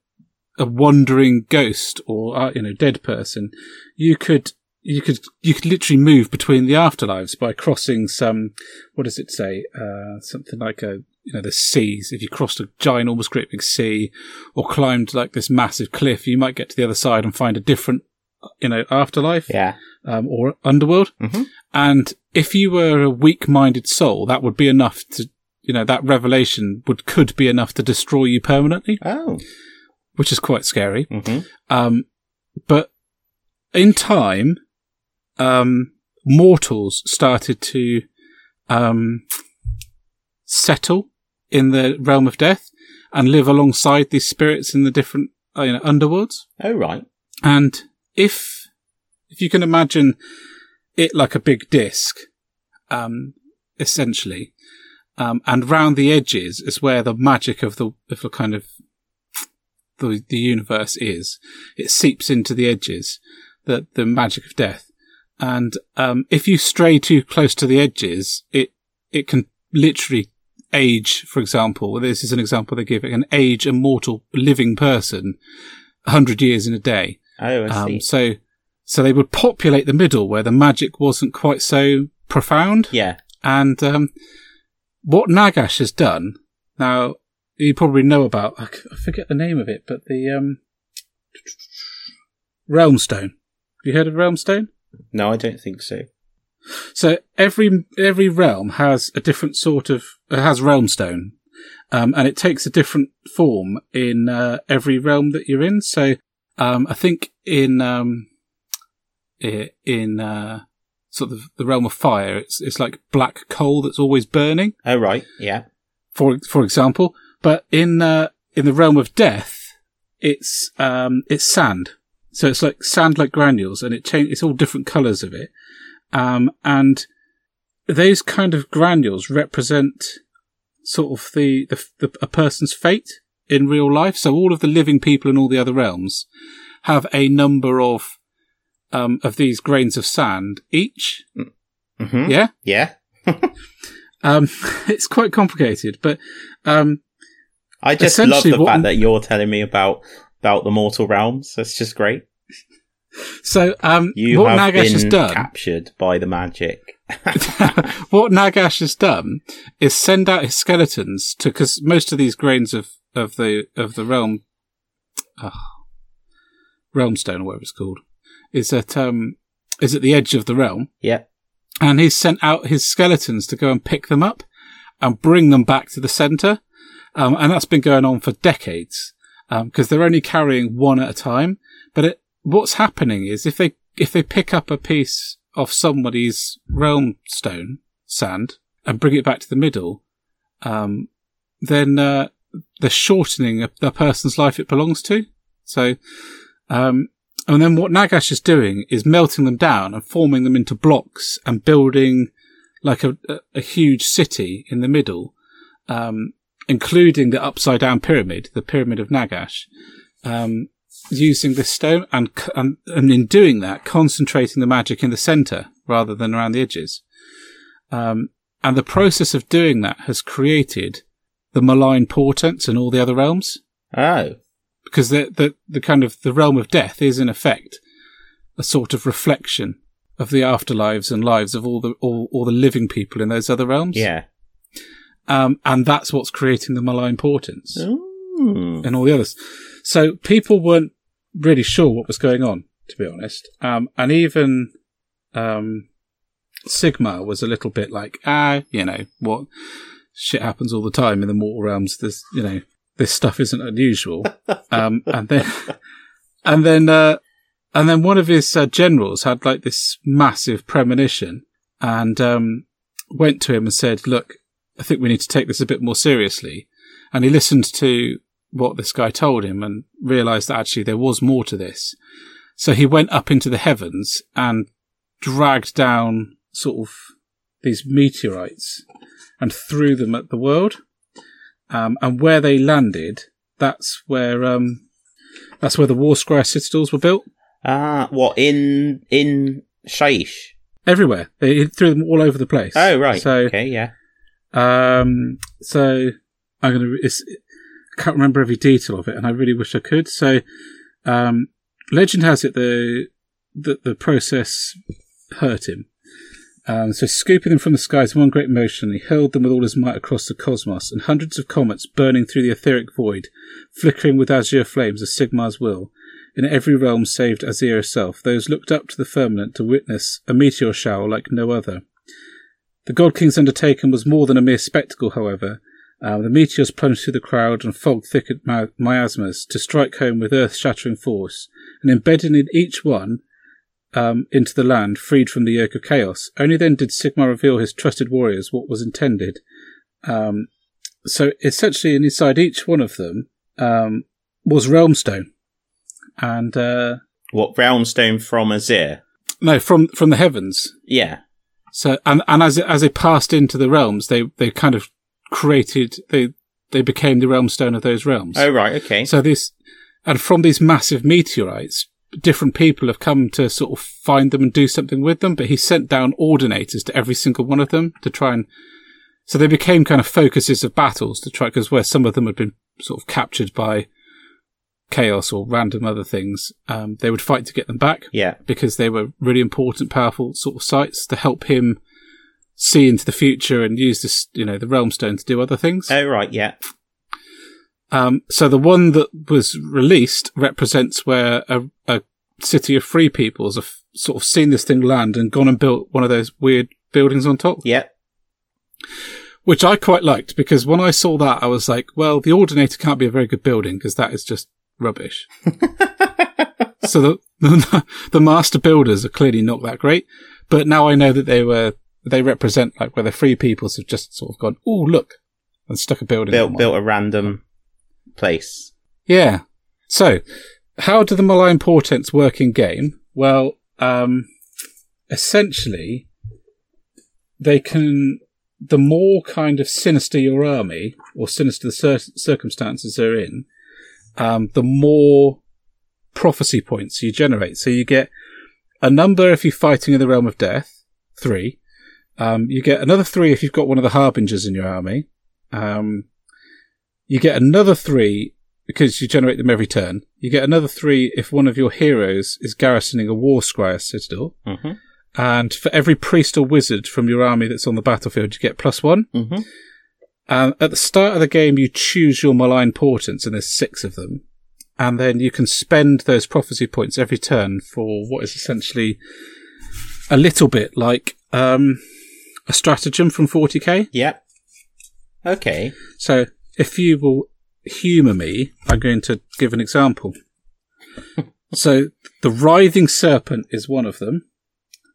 a wandering ghost or uh, you know dead person, you could you could you could literally move between the afterlives by crossing some what does it say uh, something like a you know the seas if you crossed a giant almost great big sea or climbed like this massive cliff you might get to the other side and find a different you know afterlife Yeah. um, or underworld Mhm. and if you were a weak-minded soul that would be enough to you know that revelation would could be enough to destroy you permanently Oh. Which is quite scary hmm um, but in time, um, mortals started to um, settle in the realm of death and live alongside these spirits in the different uh, you know, underworlds. Oh, right. And if if you can imagine it like a big disc, um, essentially, um, and round the edges is where the magic of the of the kind of the the universe is. It seeps into the edges, the the magic of death. And um, if you stray too close to the edges, it it can literally age. For example, this is an example they give. It can age a mortal living person hundred years in a day. Oh, I see. Um, so, so they would populate the middle where the magic wasn't quite so profound. yeah. And um, what Nagash has done now, you probably know about. I, forget the name of it, but the um, Realmstone. Have you heard of Realmstone? No, I don't think so. So every every realm has a different sort of it has Realmstone, um, and it takes a different form in uh, every realm that you're in. So um, I think in um, in uh, sort of the realm of fire, it's it's like black coal that's always burning, Oh, right. Yeah. for for example. But in uh, in the realm of death, it's um, it's sand. So it's like sand like granules, and it change. It's all different colours of it, um, and those kind of granules represent sort of the, the, the a person's fate in real life. So all of the living people in all the other realms have a number of um, of these grains of sand each. hmm Yeah, Yeah. um, it's quite complicated, but um, I just love the what- fact that you're telling me about about the mortal realms. That's just great. so um, You what have Nagash has done. captured by the magic. what Nagash has done is send out his skeletons to because most of these grains of of the of the realm, uh, realmstone or whatever it's called, is at um is at the edge of the realm, Yep. and he's sent out his skeletons to go and pick them up and bring them back to the center, um, and that's been going on for decades because they're only carrying one at a time. But it, what's happening is if they if they pick up a piece of somebody's realm stone sand and bring it back to the middle, um, then uh, they're shortening the person's life it belongs to. So, um, and then what Nagash is doing is melting them down and forming them into blocks and building like a, a huge city in the middle, um, including the upside down pyramid, the pyramid of Nagash, um, using this stone and, and, and in doing that, concentrating the magic in the center rather than around the edges. Um, and the process of doing that has created the malign portents in all the other realms. Oh. Because the, the, the kind of the realm of death is in effect a sort of reflection of the afterlives and lives of all the all, all the living people in those other realms. Yeah. Um, and that's what's creating the malign portents Ooh. and all the others. So people weren't really sure what was going on, to be honest. Um, and even um, Sigmar was a little bit like, ah, you know, what shit happens all the time in the mortal realms. There's, you know, this stuff isn't unusual. um, and then, and then, uh, and then one of his uh, generals had like this massive premonition and um, went to him and said, "Look, I think we need to take this a bit more seriously." And he listened to what this guy told him and realized that actually there was more to this. So he went up into the heavens and dragged down sort of these meteorites and threw them at the world. Um, and where they landed, that's where um, that's where the War Scryer citadels were built. Ah, what in in Shyish? Everywhere they threw them all over the place. Oh, right. So, okay, yeah. Um, so I'm gonna. It's, I can't remember every detail of it, and I really wish I could. So, um, legend has it the that the process hurt him. Um, so scooping them from the skies in one great motion, he hurled them with all his might across the cosmos, and hundreds of comets burning through the etheric void, flickering with azure flames of Sigmar's will. In every realm saved Azyr herself, those looked up to the firmament to witness a meteor shower like no other. The God King's undertaking was more than a mere spectacle, however. Uh, the meteors plunged through the crowd and fogged thickened mi- miasmas to strike home with earth shattering force, and embedded in each one um, into the land, freed from the yoke of chaos. Only then did Sigmar reveal his trusted warriors what was intended. Um, so essentially, inside each one of them um, was Realmstone, and uh, What Realmstone from Azyr? no, from from the heavens. Yeah. So and and as as they passed into the realms, they they kind of created they they became the realm stone of those realms. Oh, right. Okay. So this, and from these massive meteorites, different people have come to sort of find them and do something with them. But he sent down ordinators to every single one of them to try and, so they became kind of focuses of battles to try, because where some of them had been sort of captured by chaos or random other things, um, they would fight to get them back yeah. because they were really important, powerful sort of sites to help him see into the future and use this, you know, the realm stone to do other things. Oh, right. Yeah. Um, so the one that was released represents where a, a city of free peoples have sort of seen this thing land and gone and built one of those weird buildings on top, Yeah. which I quite liked because when I saw that, I was like, well, the Ordinator can't be a very good building because that is just rubbish. so the, the the master builders are clearly not that great, but now I know that they were they represent like where the free peoples have just sort of gone, oh look, and stuck a building. Built built a random place. Yeah. So, how do the malign portents work in game? Well, um, essentially, they can. The more kind of sinister your army, or sinister the cir- circumstances they're in, um, the more prophecy points you generate. So you get a number if you're fighting in the realm of death, three. Um, you get another three if you've got one of the harbingers in your army. Um, you get another three because you generate them every turn. You get another three if one of your heroes is garrisoning a war scryer citadel. hmm And for every priest or wizard from your army that's on the battlefield, you get plus one. hmm And at the start of the game, you choose your malign portents, and there's six of them. And then you can spend those prophecy points every turn for what is essentially a little bit like um, a stratagem from 40k. Yep. Okay. So if you will humour me, I'm going to give an example. so the writhing serpent is one of them.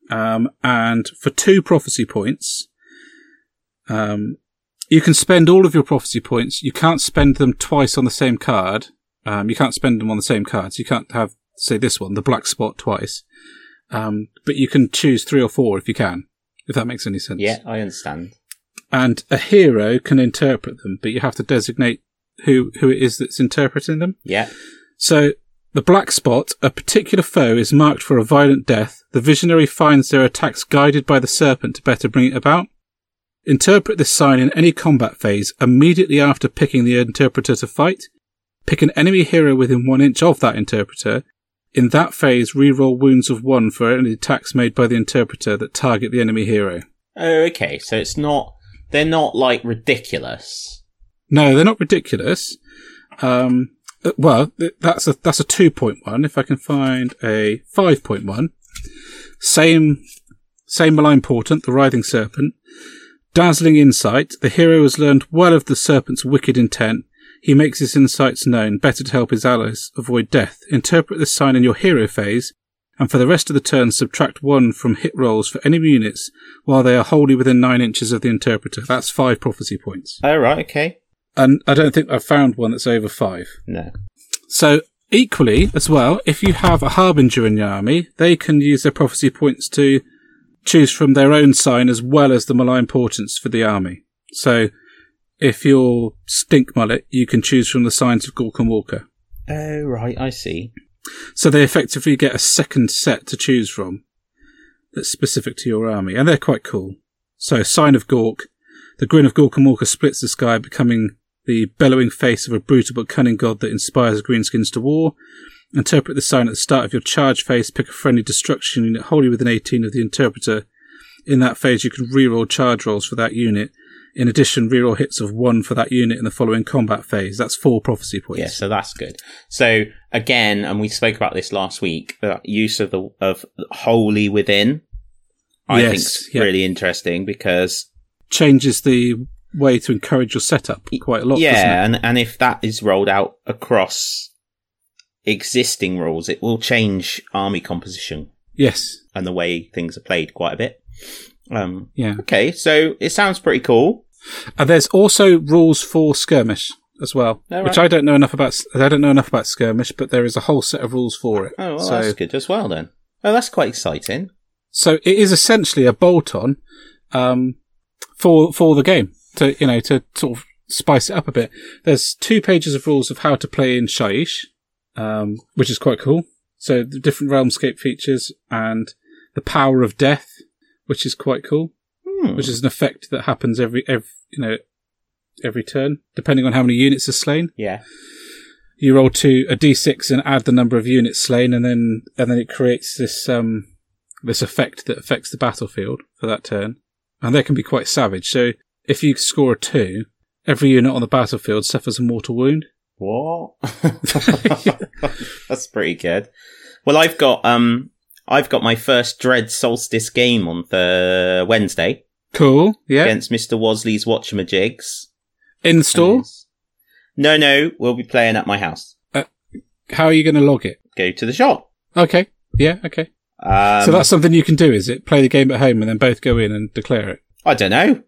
Um, and for two prophecy points, um, you can spend all of your prophecy points. You can't spend them twice on the same card. Um, you can't spend them on the same cards. You can't have, say, this one, the black spot twice. Um, but you can choose three or four if you can, if that makes any sense. Yeah, I understand. And a hero can interpret them, but you have to designate who, who it is that's interpreting them. Yeah. So the black spot, a particular foe, is marked for a violent death. The visionary finds their attacks guided by the serpent to better bring it about. Interpret this sign in any combat phase immediately after picking the interpreter to fight. Pick an enemy hero within one inch of that interpreter. In that phase, reroll wounds of one for any attacks made by the interpreter that target the enemy hero. Oh, okay. So it's not, they're not like ridiculous. No, they're not ridiculous. Um, uh, well, that's a that's a two point one. If I can find a five point one, same same malign portent, the writhing serpent, dazzling insight. The hero has learned well of the serpent's wicked intent. He makes his insights known, better to help his allies avoid death. Interpret this sign in your hero phase, and for the rest of the turn, subtract one from hit rolls for enemy units while they are wholly within nine inches of the interpreter. That's five prophecy points. Oh, right. Okay. And I don't think I've found one that's over five. No. So equally as well, if you have a harbinger in your army, they can use their prophecy points to choose from their own sign as well as the malign portents for the army. So if you're stink mullet, you can choose from the signs of Gorkamorka. Oh, right. I see. So they effectively get a second set to choose from that's specific to your army, and they're quite cool. So sign of Gork, the grin of Gorkamorka splits the sky, becoming the bellowing face of a brutal but cunning god that inspires greenskins to war. Interpret the sign at the start of your charge phase. Pick a friendly destruction unit wholly within 18 of the interpreter. In that phase, you can reroll charge rolls for that unit. In addition, reroll hits of one for that unit in the following combat phase. That's four prophecy points. Yeah, so that's good. So again, and we spoke about this last week, uh, use of the of wholly within, I Yes, think is yeah. really interesting because Changes the way to encourage your setup quite a lot. doesn't it? yeah, and and if that is rolled out across existing rules, it will change army composition Yes. and the way things are played quite a bit. Um, Yeah. okay, so it sounds pretty cool. And there's also rules for skirmish as well, Oh, which. I don't know enough about. I don't know enough about skirmish, but there is a whole set of rules for it. Oh, well, so, that's good as well then. Oh, that's quite exciting. so it is essentially a bolt-on um, for for the game to you know to sort of spice it up a bit. There's two pages of rules of how to play in Shyish, um, which is quite cool. So the different realmscape features and the power of death, which is quite cool. Hmm. which is an effect that happens every, every you know every turn, depending on how many units are slain. Yeah. You roll two a d6 and add the number of units slain, and then and then it creates this um this effect that affects the battlefield for that turn, and they can be quite savage. So if you score a two, every unit on the battlefield suffers a mortal wound. What? That's pretty good. Well, I've got um, I've got my first Dread Solstice game on the Wednesday Cool, yeah. against Mister Wasley's Watchamajigs. In store, No, no, we'll be playing at my house. how are you going to log it? Go to the shop. Okay, yeah, okay. Um, so that's something you can do, is it? Play the game at home and then both go in and declare it. I don't know.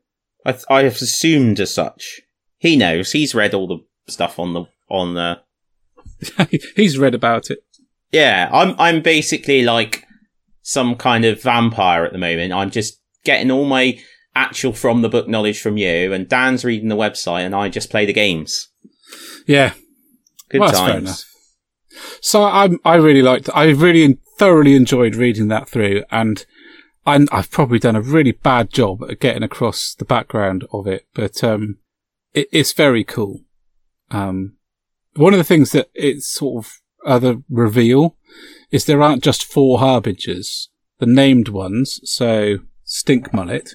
I I have assumed as such. He knows. He's read all the stuff on the on the. He's read about it. Yeah, I'm I'm basically like some kind of vampire at the moment. I'm just getting all my actual from the book knowledge from you, and Dan's reading the website, and I just play the games. Yeah, Good Well, times. So I I really liked. I really thoroughly enjoyed reading that through, and I'm, I've probably done a really bad job at getting across the background of it, but um, it, it's very cool. Um, one of the things that it's sort of other reveal is there aren't just four harbingers, the named ones. So Stink Mullet,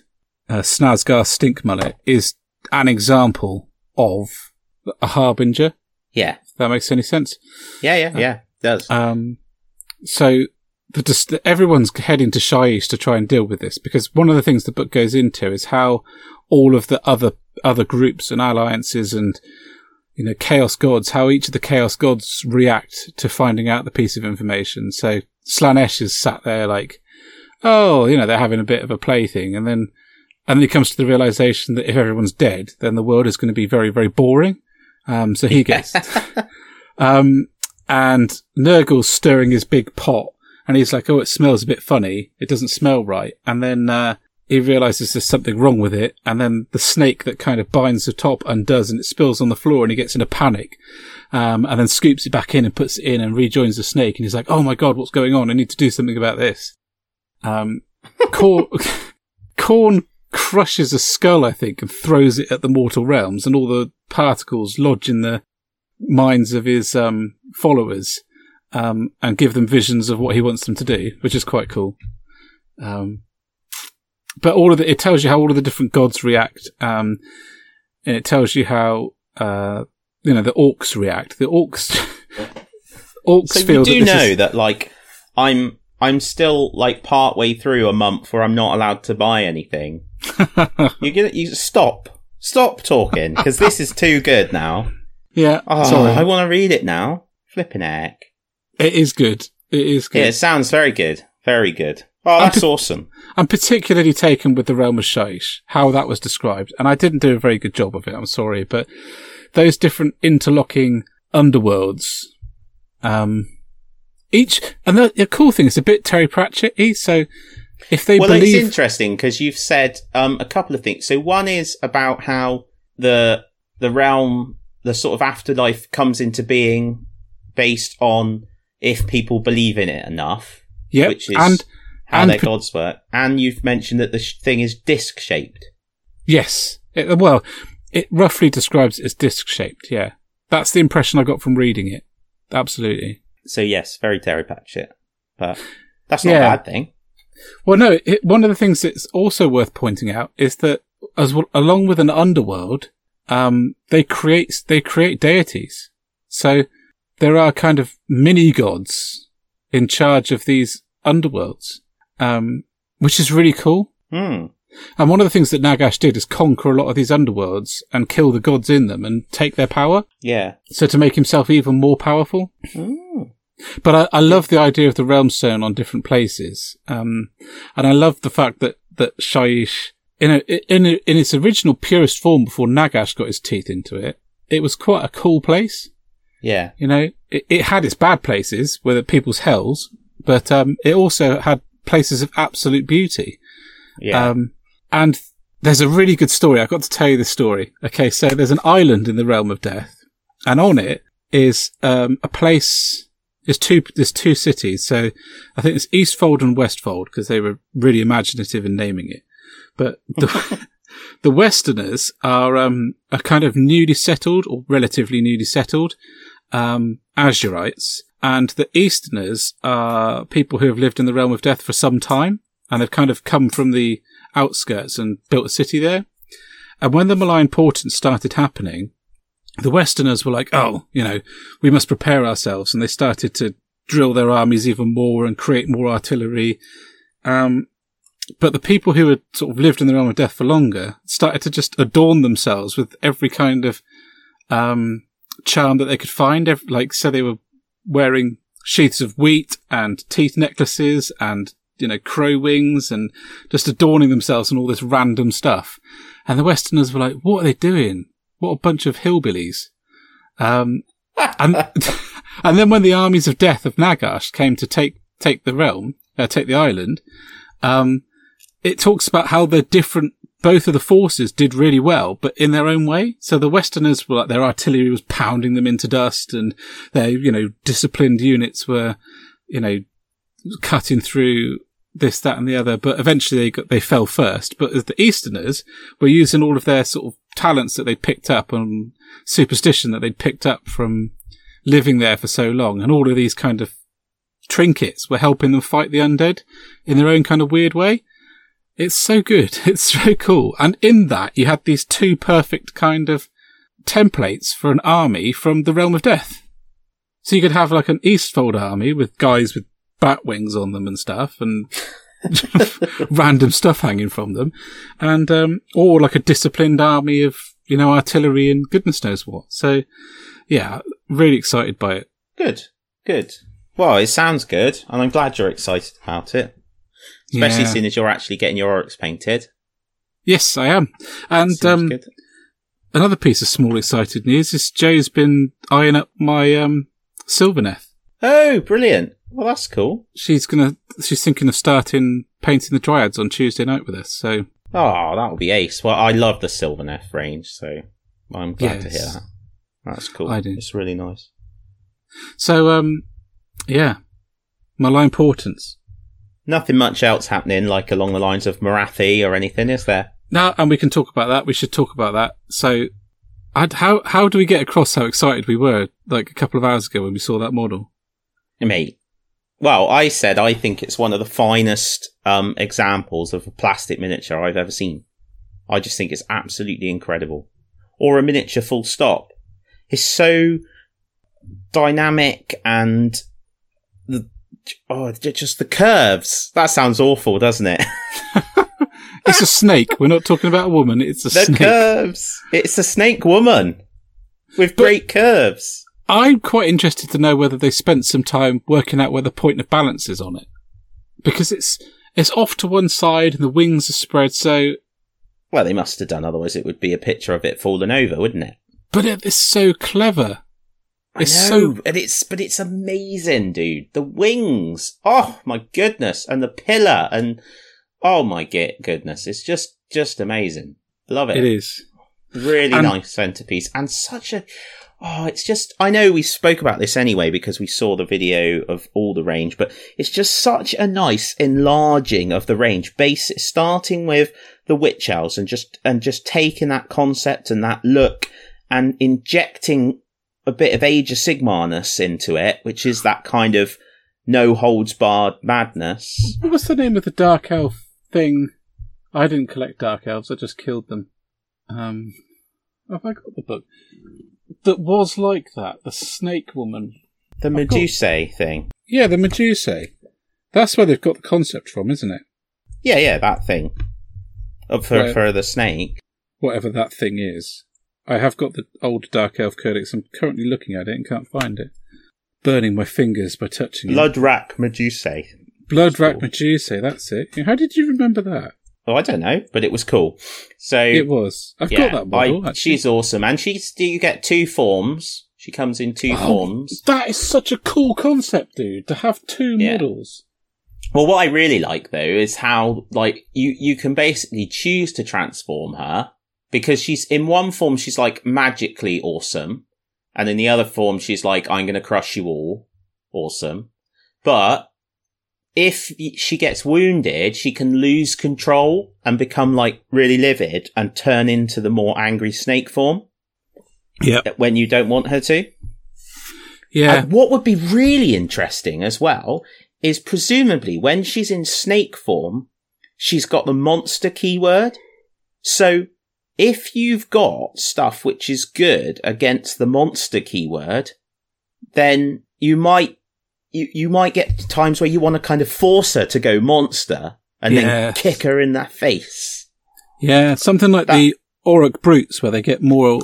uh, Snazgar Stink Mullet is an example of a harbinger. Yeah, If that makes any sense. yeah, yeah, yeah. It does. Um, so the, dis- everyone's heading to Shyish to try and deal with this because one of the things the book goes into is how all of the other other groups and alliances and you know chaos gods, how each of the chaos gods react to finding out the piece of information. So Slaanesh is sat there like, oh, you know, they're having a bit of a plaything, and then and then he comes to the realization that if everyone's dead, then the world is going to be very, very boring. Um, so he gets, um, and Nurgle's stirring his big pot, and he's like, "Oh, it smells a bit funny. It doesn't smell right." And then uh, he realizes there's something wrong with it, and then the snake that kind of binds the top undoes, and it spills on the floor, and he gets in a panic, um, and then scoops it back in and puts it in and rejoins the snake, and he's like, "Oh my god, what's going on? I need to do something about this." Um, Khorne, Khorne crushes a skull, I think, and throws it at the mortal realms, and all the particles lodge in the minds of his um, followers um, and give them visions of what he wants them to do, which is quite cool. Um, but all of the, it tells you how all of the different gods react, um, and it tells you how uh, you know the orcs react. The orcs, orcs So feel you do that know is- that like I'm I'm still like part way through a month where I'm not allowed to buy anything. you get you stop stop talking because this is too good now. yeah. Oh, sorry, I want to read it now. Flipping heck. it is good. It is good. Yeah, it sounds very good. Very good. Oh, that's awesome. I'm particularly taken with the realm of Shyish, how that was described, and I didn't do a very good job of it. I'm sorry, but those different interlocking underworlds, um, each and the, the cool thing is a bit Terry Pratchett-y. So if they well, believe, it's interesting because you've said um, a couple of things. So one is about how the the realm, the sort of afterlife, comes into being based on if people believe in it enough, is and how and their p- gods work. And you've mentioned that the sh- thing is disc shaped. yes, it, well, it roughly describes it as disc shaped. Yeah, that's the impression I got from reading it. Absolutely. So yes, very Terry Pratchett, but that's not Yeah. a bad thing. Well, no. It, one of the things that's also worth pointing out is that, as well, along with an underworld, um, they create they create deities. So there are kind of mini gods in charge of these underworlds, um, which is really cool. Hmm. And one of the things that Nagash did is conquer a lot of these underworlds and kill the gods in them and take their power. Yeah. So to make himself even more powerful. Hmm. But I, I love the idea of the realm stone on different places. Um, and I love the fact that, that Shyish, in a, in a, in its original purest form before Nagash got his teeth into it, it was quite a cool place. Yeah. You know, it, it had its bad places where the people's hells, but, um, it also had places of absolute beauty. Yeah. Um, and there's a really good story. I've got to tell you this story. Okay. So there's an island in the realm of death and on it is, um, a place, there's two, there's two cities. So I think it's Eastfold and Westfold because they were really imaginative in naming it. But the, the Westerners are, um, are kind of newly settled or relatively newly settled, um, Azyrites. And the Easterners are people who have lived in the realm of death for some time and they've kind of come from the outskirts and built a city there. And when the malign portents started happening, the Westerners were like, oh, you know, we must prepare ourselves. And they started to drill their armies even more and create more artillery. Um, but the people who had sort of lived in the realm of death for longer started to just adorn themselves with every kind of, um, charm that they could find. Like, so they were wearing sheaths of wheat and teeth necklaces and, you know, crow wings and just adorning themselves and all this random stuff. And the Westerners were like, what are they doing? What a bunch of hillbillies. Um, and, and then when the armies of death of Nagash came to take, take the realm, uh, take the island, um, it talks about how the different, both of the forces did really well, but in their own way. So the Westerners were like, their artillery was pounding them into dust and their, you know, disciplined units were, you know, cutting through this, that and the other, but eventually they got, they fell first. But the Easterners were using all of their sort of talents that they'd picked up and superstition that they'd picked up from living there for so long. And all of these kind of trinkets were helping them fight the undead in their own kind of weird way. It's so good. It's so cool. And in that, you had these two perfect kind of templates for an army from the realm of death. So you could have like an Eastfold army with guys with bat wings on them and stuff and random stuff hanging from them. And, um, or like a disciplined army of, you know, artillery and goodness knows what. So yeah, really excited by it. Good. Good. Well, it sounds good, and I'm glad you're excited about it. Especially Yeah. seeing as you're actually getting your Orruks painted. Yes, I am. And um, another piece of small excited news is Joe's been eyeing up my um, Sylvaneth. Oh, brilliant! Well, that's cool. She's gonna. She's thinking of starting painting the Dryads on Tuesday night with us. So Oh, that would be ace. Well, I love the Sylvaneth range, so I'm glad to hear that. That's cool. I do. It's really nice. so um, yeah, malign portents. Nothing much else happening, like along the lines of Morathi or anything, is there? No, and we can talk about that. We should talk about that. So, I'd, how how do we get across how excited we were like a couple of hours ago when we saw that model? Mate. Well, I said I think it's one of the finest um, examples of a plastic miniature I've ever seen. I just think it's absolutely incredible. Or a miniature full stop. It's so dynamic and oh, just the curves. That sounds awful, doesn't it? It's a snake. We're not talking about a woman. It's a the snake. curves. It's a snake woman with great curves. I'm quite interested to know whether they spent some time working out where the point of balance is on it, because it's it's off to one side and the wings are spread. So, Well, they must have done, otherwise it would be a picture of it falling over, wouldn't it? but it is so clever. It's I so know, and it's but it's amazing, dude. The wings, oh my goodness, and the pillar, and oh my goodness, it's just just amazing. Love it. it is. really And- nice centerpiece, and such a oh, it's just. I know we spoke about this anyway because we saw the video of all the range, but it's just such a nice enlarging of the range. Base starting with the witch elves and just and just taking that concept and that look and injecting a bit of Age of Sigmarness into it, which is that kind of no holds barred madness. What was the name of the dark elf thing? I didn't collect dark elves. I just killed them. Um, have I got the book that was like that? The snake woman. The I've got- thing. Yeah, the Medusae. That's where they've got the concept from, isn't it? Yeah, yeah, that thing. Uh, For, Right. for the snake. Whatever that thing is. I have got the old Dark Elf Codex. I'm currently looking at it and can't find it. Burning my fingers by touching it. Bloodwrack Medusae. Bloodwrack Cool. Medusae, that's it. How did you remember that? Oh, I don't know, but it was cool. So It was. I've yeah, got that model. I, she's awesome, and she's. Do you get two forms? She comes in two Oh, forms. That is such a cool concept, dude, to have two Yeah. models. Well, what I really like though is how like you you can basically choose to transform her because she's in one form she's like magically awesome, and in the other form she's like I'm going to crush you all, awesome. But if she gets wounded, she can lose control and become like really livid and turn into the more angry snake form Yeah. when you don't want her to. Yeah. And what would be really interesting as well is presumably when she's in snake form, she's got the monster keyword. So if you've got stuff which is good against the monster keyword, then you might you, you might get times where you want to kind of force her to go monster and then kick her in the face. Yeah, something like the Orruk Brutes, where they get more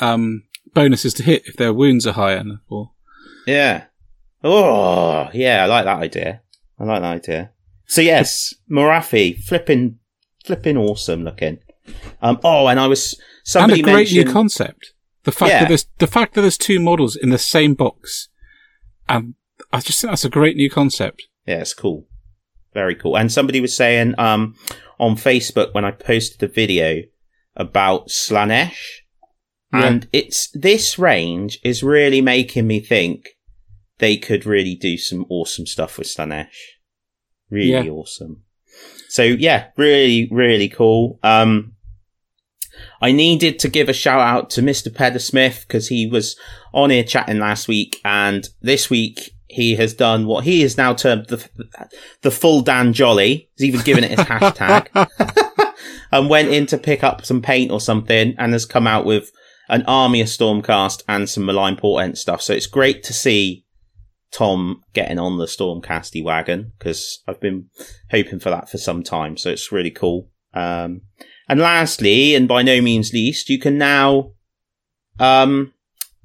um, bonuses to hit if their wounds are higher. Or Yeah. Oh, yeah, I like that idea. I like that idea. So yes, Morathi, flipping, flipping awesome looking. Um, oh, and I was, and somebody a great new concept. The fact Yeah. that there's the fact that there's two models in the same box, and I just think that's a great new concept. yeah, it's cool. Very cool. And somebody was saying, um, on Facebook when I posted a video about Slaanesh, Yeah. and it's, this range is really making me think they could really do some awesome stuff with Slaanesh. Really Yeah. awesome. So yeah, really, really cool. Um, I needed to give a shout out to Mr. Pedder Smith because he was on here chatting last week and this week he has done what he has now termed the, the full Dan Jolly. He's even given it his hashtag and went in to pick up some paint or something and has come out with an army of Stormcast and some Malign Portent stuff. So it's great to see Tom getting on the Stormcasty wagon because I've been hoping for that for some time. So it's really cool. Um, and lastly, and by no means least, you can now um,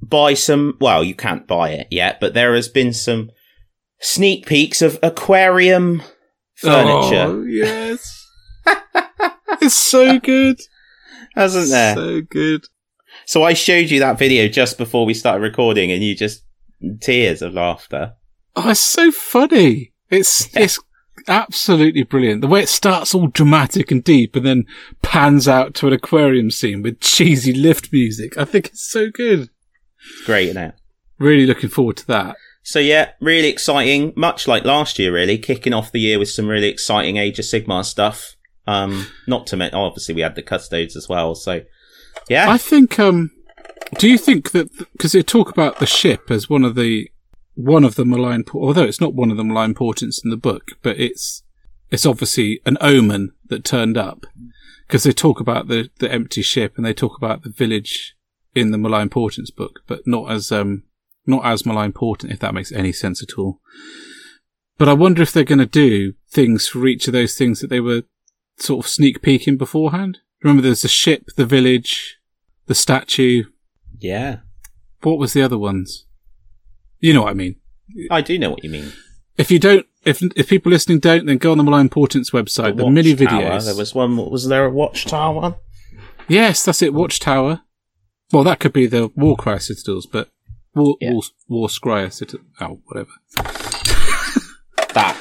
buy some. Well, you can't buy it yet, but there has been some sneak peeks of aquarium furniture, Oh, yes. it's so good. hasn't there? So good. So I showed you that video just before we started recording, and you just tears of laughter. Oh, it's so funny. It's it's absolutely brilliant. The way it starts all dramatic and deep and then pans out to an aquarium scene with cheesy lift music. I think it's so good. Great, isn't it? Really looking forward to that. So yeah, really exciting. Much like last year, really kicking off the year with some really exciting Age of Sigmar stuff. Um, not to mention, obviously we had the custodes as well. So yeah, I think. Um, do you think that because they talk about the ship as one of the one of the malign, although it's not one of the malign portents in the book, but it's it's obviously an omen that turned up because they talk about the the empty ship and they talk about the village in the malign portents book, but not as um not as malign portent if that makes any sense at all. But I wonder if they're going to do things for each of those things that they were sort of sneak peeking beforehand. Remember, there's the ship, the village, the statue. Yeah, What was the other ones? You know what I mean. I do know what you mean. If you don't, if if people listening don't, then go on the Malign Portents website. The, mini videos. There was one. Was there a Watchtower one? Yes, that's it. Watchtower. Well, that could be the Warcry Citadels, but War Yeah. War, Warscryer Citadel. Oh, whatever. That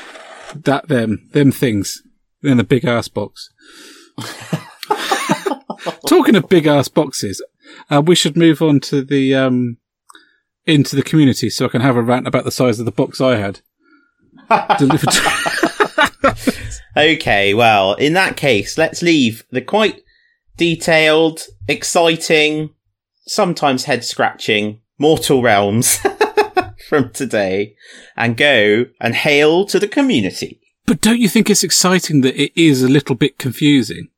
That them them things in the big ass box. Talking of big ass boxes, uh, we should move on to the um into the community so I can have a rant about the size of the box I had delivered. Okay, well, in that case, let's leave the quite detailed, exciting, sometimes head scratching Mortal Realms from today and go and hail to the community. But don't you think it's exciting that it is a little bit confusing?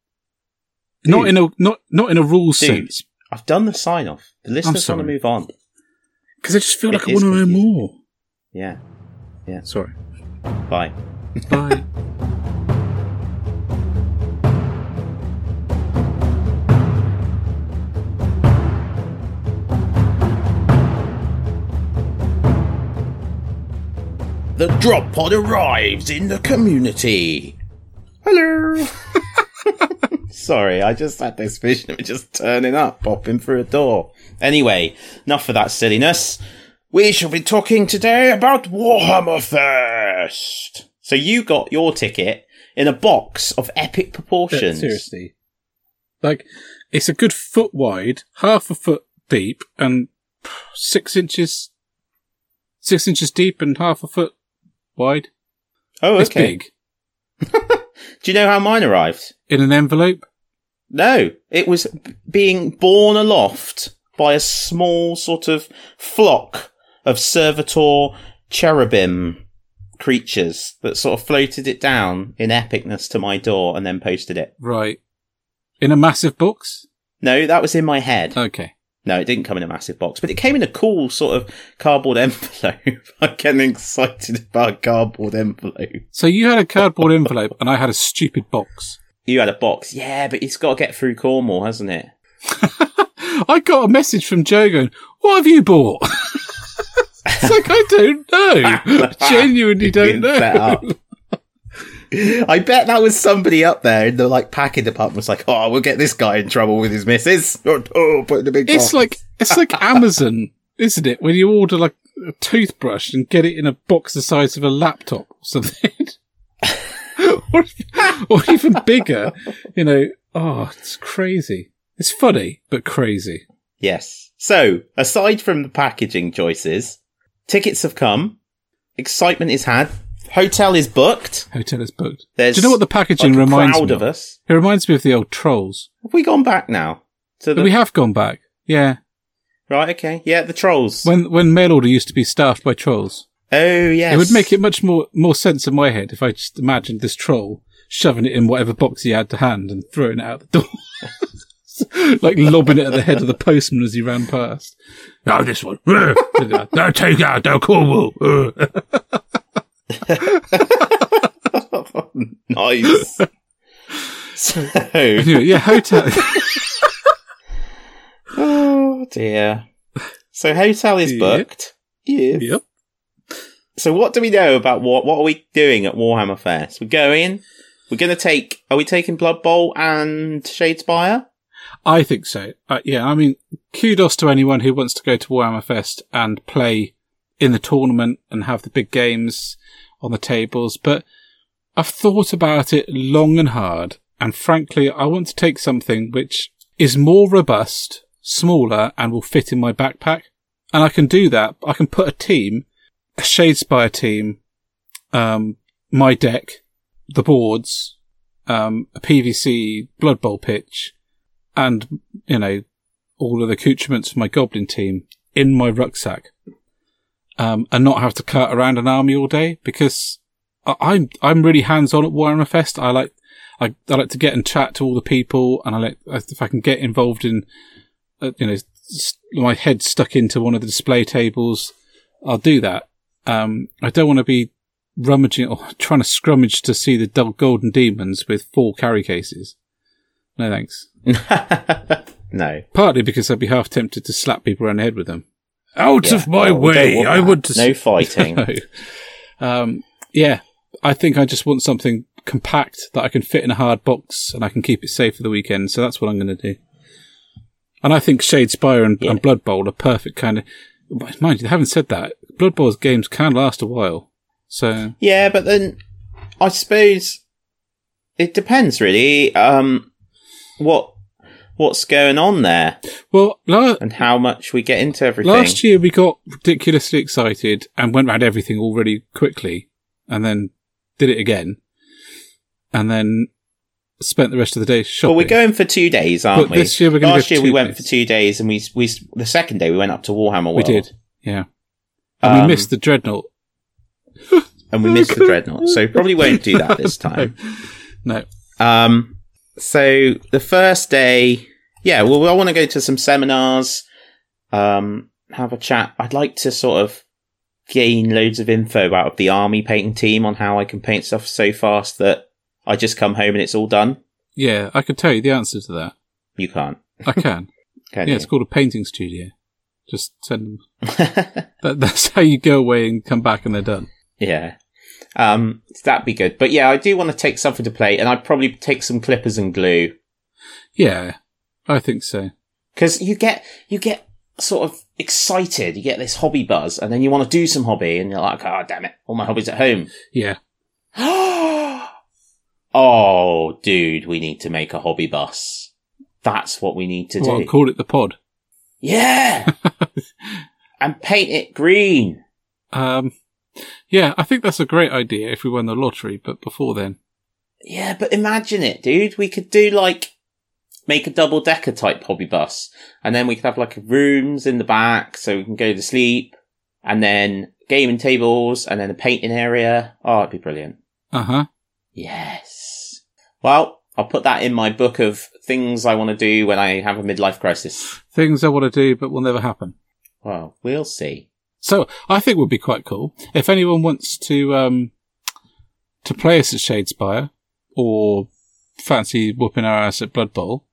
Not Dude. in a not not in a rules Dude. sense, I've done the sign off. The listeners want to move on. because I just feel It like I want to know more. Yeah. Yeah, sorry. Bye. Bye. The drop pod arrives in the community. Hello. Sorry, I just had this vision of it just turning up, popping through a door. Anyway, enough of that silliness. We shall be talking today about Warhammer Fest. So you got your ticket in a box of epic proportions. Seriously. Like, it's a good foot wide, half a foot deep, and six inches, six inches deep and half a foot wide. Oh, It's big. Do you know how mine arrived? In an envelope. No, it was being borne aloft by a small sort of flock of servitor cherubim creatures that sort of floated it down in epicness to my door and then posted it. Right. In a massive box? No, that was in my head. Okay. No, it didn't come in a massive box, but it came in a cool sort of cardboard envelope. I'm getting excited about a cardboard envelope. So you had a cardboard envelope and I had a stupid box. You had a box, yeah, but it's got to get through Cornwall, hasn't it? I got a message from Joe going, what have you bought? it's like, I don't know. I genuinely don't know. I bet that was somebody up there in the like packing department was like, oh, we'll get this guy in trouble with his missus. Oh, oh put in a big It's box. like, it's like Amazon, isn't it? When you order like a toothbrush and get it in a box the size of a laptop or something. or, or even bigger, you know. Oh, it's crazy. It's funny, but crazy. yes. So, aside from the packaging choices, tickets have come, excitement is had, hotel is booked. Hotel is booked. There's Do you know what the packaging like reminds crowd me of of? us. It reminds me of the old trolls. Have we gone back now? To the we have gone back. Yeah. right, okay, yeah, the trolls. When when mail order used to be staffed by trolls. oh yes, It would make it much more more sense in my head if I just imagined this troll shoving it in whatever box he had to hand and throwing it out the door. like lobbing it at the head of the postman as he ran past. No, this one. no, take out, no, Cornwall. nice. so, Anyway, yeah, hotel. oh dear. So hotel is booked. Yeah. yep. so what do we know about what? What are we doing at Warhammer Fest? We're going. We're going to take. Are we taking Blood Bowl and Shadespire? I think so. Uh, yeah, I mean, kudos to anyone who wants to go to Warhammer Fest and play in the tournament and have the big games on the tables. But I've thought about it long and hard. And frankly, I want to take something which is more robust, smaller, and will fit in my backpack. And I can do that. I can put a team, a Shadespire team, um, my deck, the boards, um, a PVC Blood Bowl pitch, and, you know, all of the accoutrements for my Goblin team in my rucksack. Um, and not have to cart around an army all day because I- I'm, I'm really hands on at Warhammer Fest. I like, I, I like to get and chat to all the people and I like, if I can get involved in, uh, you know, s- my head stuck into one of the display tables, I'll do that. Um, I don't want to be rummaging or trying to scrummage to see the dol- golden demons with four carry cases. No thanks. no. Partly because I'd be half tempted to slap people around the head with them. Out Yeah. of my way! I want to No fighting. No. Um, yeah, I think I just want something compact that I can fit in a hard box and I can keep it safe for the weekend. So that's what I'm going to do. And I think Shadespire and, Yeah. and Blood Bowl are perfect kind of. Mind you, having said that, Blood Bowl's games can last a while. So Yeah, but then I suppose it depends really. Um, what what's going on there well, la- and how much we get into everything. last year we got ridiculously excited and went around everything all really quickly, and then did it again, and then spent the rest of the day shopping. well, we're going for two days, aren't But we? this year we're gonna Last year we two went for two days, and we we the second day we went up to Warhammer World. We did, yeah. And Um, we missed the dreadnought. and we missed the dreadnought, so probably won't do that this time. No. Um, so the first day, yeah, well, I want to go to some seminars, um, have a chat. I'd like to sort of gain loads of info out of the army painting team on how I can paint stuff so fast that I just come home and it's all done. Yeah, I could tell you the answer to that. You can't, I can. can yeah, you? it's called a painting studio. Just send them. That, that's how you go away and come back and they're done. yeah. Um, that'd be good. But yeah, I do want to take something to play, and I'd probably take some clippers and glue. Yeah, I think so. because you get you get sort of excited. You get this hobby buzz, and then you want to do some hobby, and you're like, "Oh, damn it! All my hobbies at home." Yeah. oh, dude, we need to make a hobby bus. That's what we need to Well, do. I'll call it the pod. Yeah, and paint it green. Um, yeah, I think that's a great idea if we won the lottery, but before then. Yeah, but imagine it, dude. We could do like make a double decker type hobby bus, and then we could have like rooms in the back so we can go to sleep, and then gaming tables, and then a painting area. Oh, it'd be brilliant. Uh huh. Yes. Well, I'll put that in my book of things I want to do when I have a midlife crisis. Things I want to do, but will never happen. Well, we'll see. So I think would be quite cool if anyone wants to um to play us at Shadespire or fancy whooping our ass at Blood Bowl.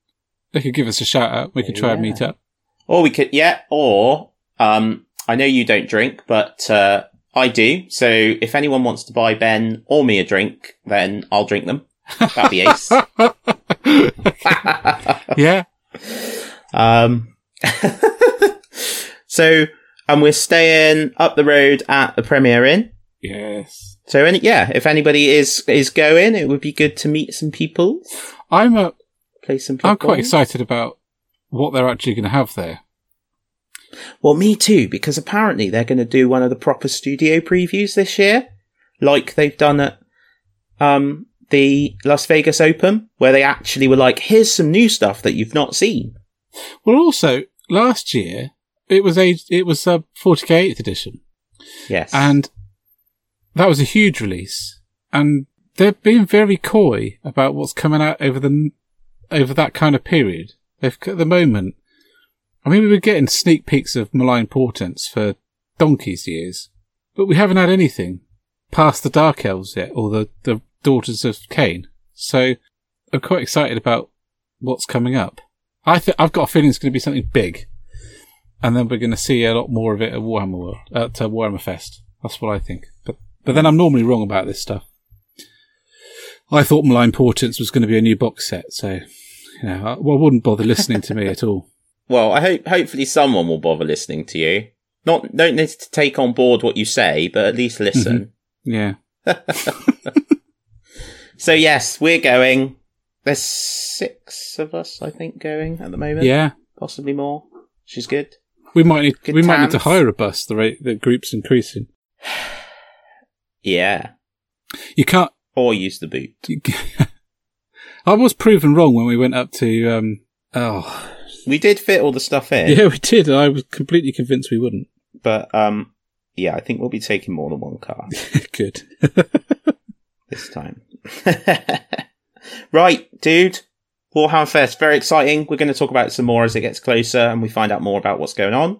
They could give us a shout out. We could try and Yeah. meet up. Or we could, yeah, or, um, I know you don't drink, but, uh, I do. So if anyone wants to buy Ben or me a drink, then I'll drink them. That'd be ace. yeah. um, so, and we're staying up the road at the Premier Inn. Yes. So, any, yeah, if anybody is, is going, it would be good to meet some people, I'm uh, play some I'm quite excited about what they're actually going to have there. Well, me too, because apparently they're going to do one of the proper studio previews this year, like they've done at um, the Las Vegas Open, where they actually were like, "Here's some new stuff that you've not seen." Well, also last year it was a it was a 40k 8th edition, Yes, and that was a huge release. And they're being very coy about what's coming out over the over that kind of period. They've at the moment. I mean, we were getting sneak peeks of malign portents for donkey's years, but we haven't had anything past the Dark Elves yet, or the the Daughters of Khaine. So I'm quite excited about what's coming up. I think I've got a feeling it's going to be something big, and then we're going to see a lot more of it at Warhammer World, at uh, Warhammer Fest. That's what I think. But but then I'm normally wrong about this stuff. I thought Malign Portents was going to be a new box set, so you know, I, well, I wouldn't bother listening to me at all. Well, I hope hopefully someone will bother listening to you. Not don't need to take on board what you say, but at least listen. Yeah. So yes, we're going. There's six of us, I think, going at the moment. Yeah. possibly more. She's good. We might need Good we might need to hire a bus. The rate the group's increasing. Yeah, You can't. or use the boot. You, I was proven wrong when we went up to. Um, oh, We did fit all the stuff in, yeah, we did. I was completely convinced we wouldn't. but um, yeah, I think we'll be taking more than one car Good. this time. right, dude. Warhammer Fest, very exciting. We're going to talk about it some more as it gets closer and we find out more about what's going on.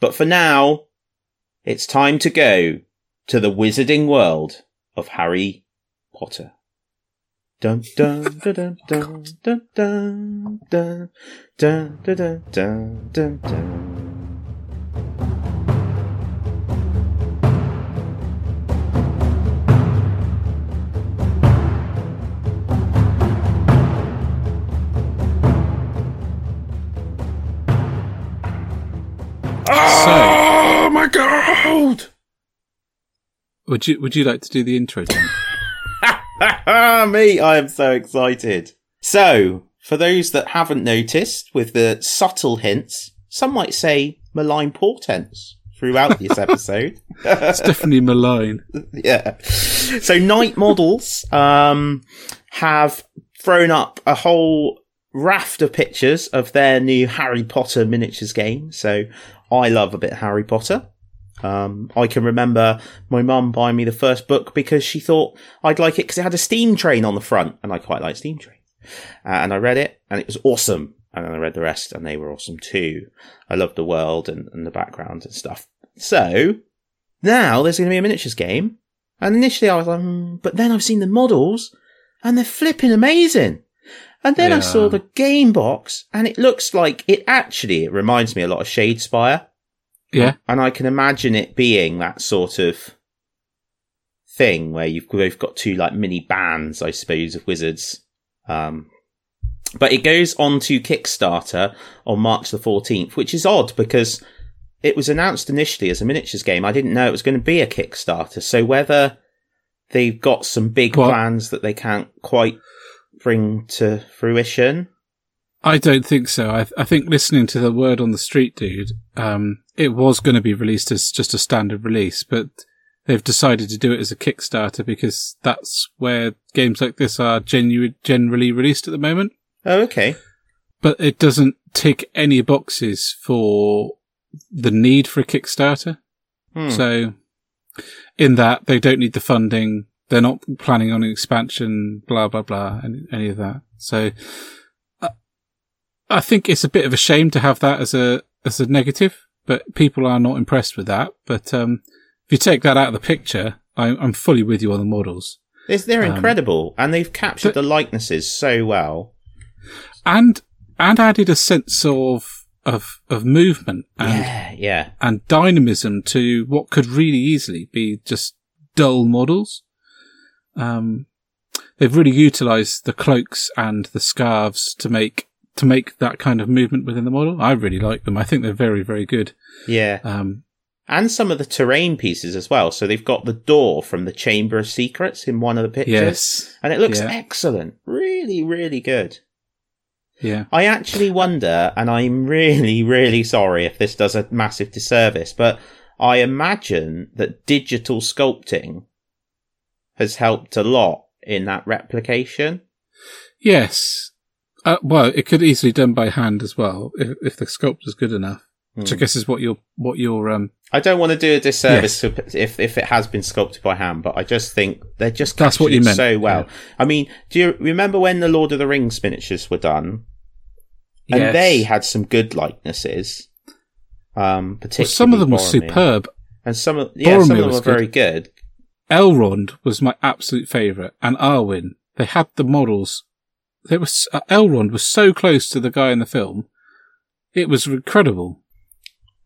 But for now, it's time to go to the wizarding world of Harry Potter. Dun dun dun dun dun dun dun dun dun dun dun dun dun. God! Would you Would you like to do the intro? Me, I am so excited. So, for those that haven't noticed, with the subtle hints, some might say malign portents throughout this episode. it's definitely malign. yeah. So, Knight Models um, have thrown up a whole raft of pictures of their new Harry Potter miniatures game. So, I love a bit of Harry Potter. Um, I can remember my mum buying me the first book because she thought I'd like it because it had a steam train on the front, and I quite like steam trains. Uh, and I read it, and it was awesome. And then I read the rest, and they were awesome too. I loved the world and, and the background and stuff. So now there's going to be a miniatures game, and initially I was like, hmm, but then I've seen the models, and they're flipping amazing. And then I saw the game box, and it looks like it actually it reminds me a lot of Shadespire. Yeah. And I can imagine it being that sort of thing where you've both got two like mini bands, I suppose, of wizards. Um, but it goes on to Kickstarter on March the 14th, which is odd because it was announced initially as a miniatures game. I didn't know it was going to be a Kickstarter. So whether they've got some big Well- plans that they can't quite bring to fruition. I don't think so. I, I think listening to the word on the street, dude, um, it was going to be released as just a standard release, but they've decided to do it as a Kickstarter because that's where games like this are genu- generally released at the moment. Oh, okay. But it doesn't tick any boxes for the need for a Kickstarter. Hmm. So, in that, they don't need the funding. They're not planning on an expansion, blah, blah, blah, any, any of that. So, I, think it's a bit of a shame to have that as a, as a negative, but people are not impressed with that. But, um, if you take that out of the picture, I, I'm fully with you on the models. It's, they're Um, incredible, and they've captured but- the likenesses so well. And, and added a sense of, of, of movement and, yeah, yeah. and dynamism to what could really easily be just dull models. Um, they've really utilized the cloaks and the scarves to make to make that kind of movement within the model. I really like them. I think they're very very good. Yeah. Um, And some of the terrain pieces as well. So they've got the door from the Chamber of Secrets in one of the pictures. yes, And it looks Yeah. excellent. Really, really good. yeah, I actually wonder, and I'm really, really sorry if this does a massive disservice, but I imagine that digital sculpting has helped a lot in that replication. yes. Uh, well, it could easily be done by hand as well if, if the sculpt is good enough. Which I Hmm. guess is what your what your um I don't want to do a disservice to, if if it has been sculpted by hand, but I just think they're just That's what you it meant, so well. yeah. I mean, do you remember when the Lord of the Rings miniatures were done? And yes. they had some good likenesses. Um, Well, particularly some of them were superb. and some of yeah, some of them was were very good. good. Elrond was my absolute favourite, and Arwen. They had the models. They were s- uh, Elrond was so close to the guy in the film. It was incredible.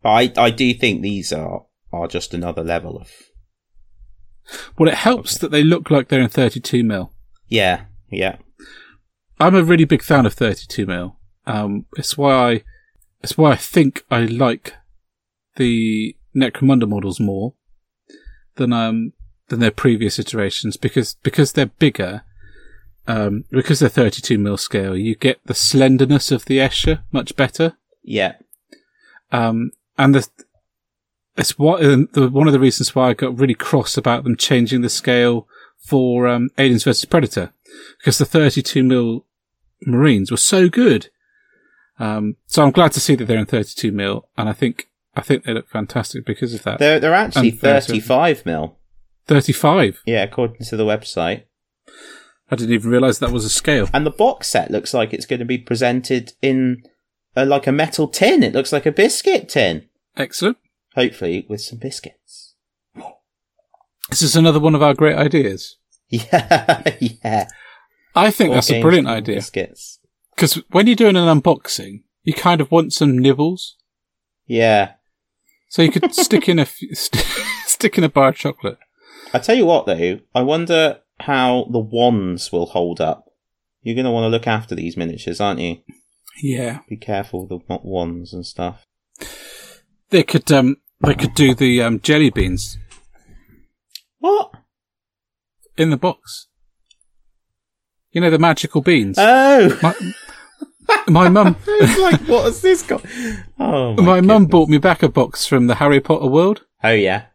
I I do think these are are just another level of Well, it helps that they look like they're in 32 mil. Yeah, yeah. I'm a really big fan of 32 mil. Um, it's why I, it's why I think I like the Necromunda models more than um than their previous iterations because because they're bigger. Um, because they're 32 mil scale, you get the slenderness of the Escher much better. Yeah. Um, and the, it's what, the, one of the reasons why I got really cross about them changing the scale for, um, Aliens vs Predator. Because the 32 mil Marines were so good. Um, so I'm glad to see that they're in 32 mil, and I think, I think they look fantastic because of that. They're, they're actually And 35 mil. 35. Yeah, according to the website. I didn't even realise that was a scale. And the box set looks like it's going to be presented in a, like a metal tin. It looks like a biscuit tin. Excellent. Hopefully with some biscuits. This is another one of our great ideas. Yeah, yeah. I think that's a brilliant idea. Biscuits. Because when you're doing an unboxing, you kind of want some nibbles. Yeah. So you could stick in a f- st- stick in a bar of chocolate. I tell you what though, I wonder how the wands will hold up. You're going to want to look after these miniatures, aren't you? Yeah, Be careful with the wands and stuff. they could um they could do the um, jelly beans What? in the box. You know the magical beans. Oh! my my mum like, what has this got? Oh, my, my mum bought me back a box from the Harry Potter world, Oh, yeah.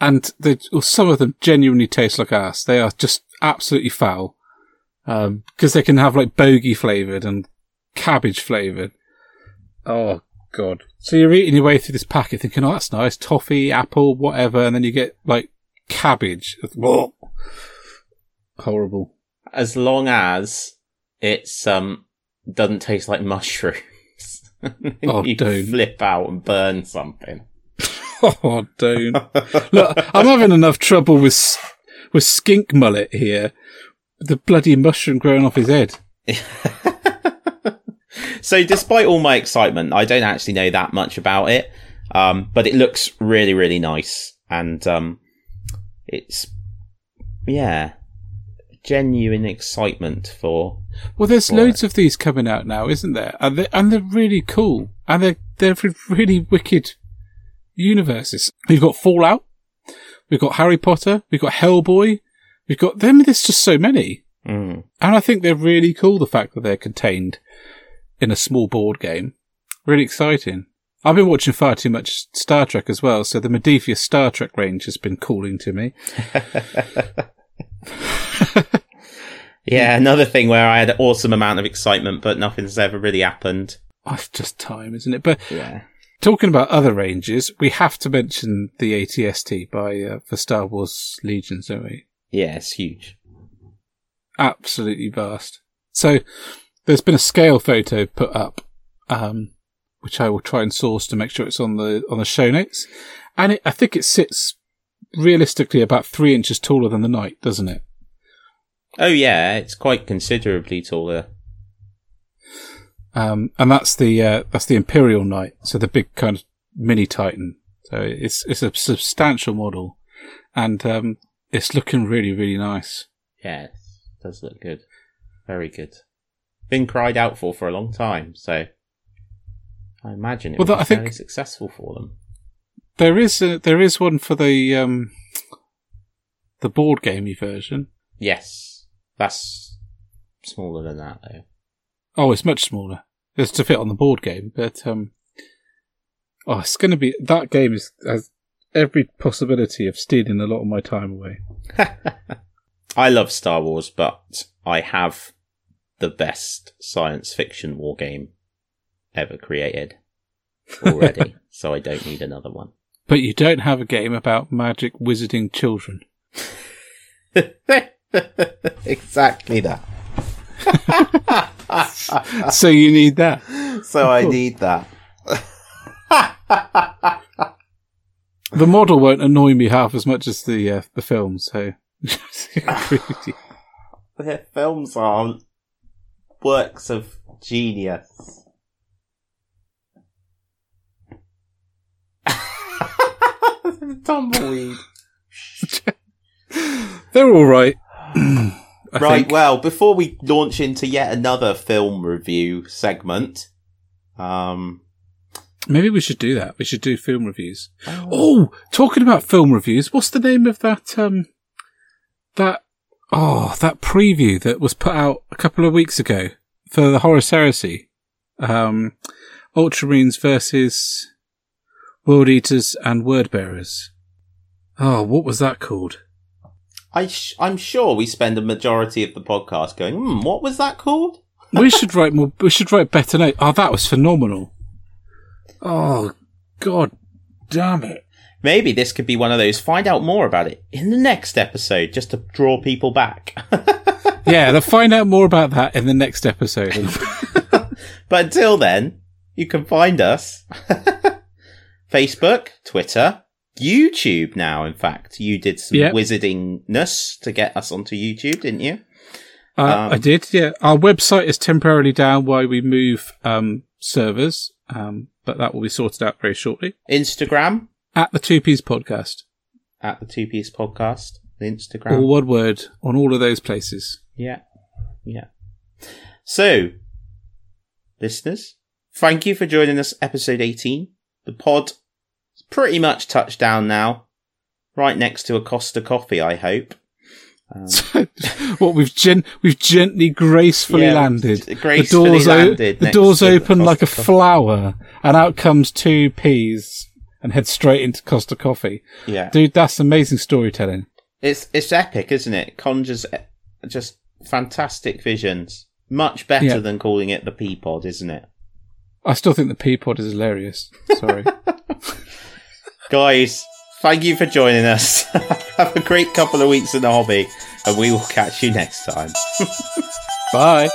And they well, some of them genuinely taste like ass. They are just absolutely foul because they can have like bogey flavored and cabbage flavored. Oh god! So you're eating your way through this packet, thinking, "Oh, that's nice, toffee, apple, whatever," and then you get like cabbage. Whoa. Horrible. As long as it's, um, doesn't taste like mushrooms. Oh, you don't. flip out and burn something. Oh, don't. Look, I'm having enough trouble with with skink mullet here. The bloody mushroom growing off his head. So, despite all my excitement, I don't actually know that much about it. Um, but it looks really, really nice. And, um, it's, yeah, genuine excitement for, Well, there's Right. loads of these coming out now, isn't there? And they're, and they're really cool. And they're, they're really wicked universes. We've got Fallout. We've got Harry Potter. We've got Hellboy. We've got them. There's just so many. mm, And I think they're really cool, the fact that they're contained in a small board game. Really exciting. I've been watching far too much Star Trek as well, so the Modiphius Star Trek range has been calling to me. yeah, another thing where I had an awesome amount of excitement, but nothing's ever really happened. Oh, it's just time, isn't it? But Yeah. Talking about other ranges, we have to mention the ATST by uh, for Star Wars Legions, don't we? Yeah, it's huge. Absolutely vast. So there's been a scale photo put up, um, which I will try and source to make sure it's on the on the show notes, and it, I think it sits realistically about three inches taller than the Knight, doesn't it? Oh, yeah, it's quite considerably taller. Um, and that's the uh, that's the Imperial Knight, so the big kind of mini Titan. So it's it's a substantial model, and um, it's looking really really nice. Yeah, it does look good. Very good. Been cried out for for a long time, so I imagine it Well, will that- be I think- successful for them. There is a, there is one for the um, the board gamey version. Yes, that's smaller than that though. Oh, it's much smaller. It's to fit on the board game, but um, oh, it's going to be that game is has every possibility of stealing a lot of my time away. I love Star Wars, but I have the best science fiction war game ever created already, so I don't need another one. But you don't have a game about magic wizarding children. exactly that. So you need that. So I need that. The model won't annoy me half as much as the uh, the film. So Their films are works of genius. Tumbleweed. they're all right. I right. think. Well, before we launch into yet another film review segment, um, Maybe we should do that. We should do film reviews. Oh, talking about film reviews, what's the name of that? Um, that oh, that preview that was put out a couple of weeks ago for the Horus Heresy, um, Ultramarines versus World Eaters and Word Bearers. Oh, what was that called? I sh- I'm sure we spend a majority of the podcast going, hmm, what was that called? we should write more. We should write better notes. Oh, that was phenomenal. Oh, god damn it! Maybe this could be one of those. Find out more about it in the next episode, just to draw people back. Yeah, they'll find out more about that in the next episode. but until then, you can find us Facebook, Twitter, YouTube. Now, in fact, you did some Yeah. wizardingness to get us onto YouTube, didn't you? Uh, Um, I did, yeah. Our website is temporarily down while we move um, servers, um, but that will be sorted out very shortly. Instagram At the Two Peas Podcast, at the Two Peas Podcast. The Instagram. all one word on all of those places. Yeah. Yeah. So, listeners, thank you for joining us, episode 18. The pod pretty much touched down now. Right next to a Costa coffee, I hope. Um, what we've gen- we've gently, gracefully Yeah, landed. gracefully the doors, landed the doors to the open like a flower, and out comes two peas and head straight into Costa Coffee. yeah. Dude, that's amazing storytelling. It's, it's epic, isn't it? Conjures just fantastic visions. Much better Yeah. than calling it the pea pod, isn't it? I still think the Peapod is hilarious. Sorry. Guys, thank you for joining us. Have a great couple of weeks in the hobby, and we will catch you next time. Bye.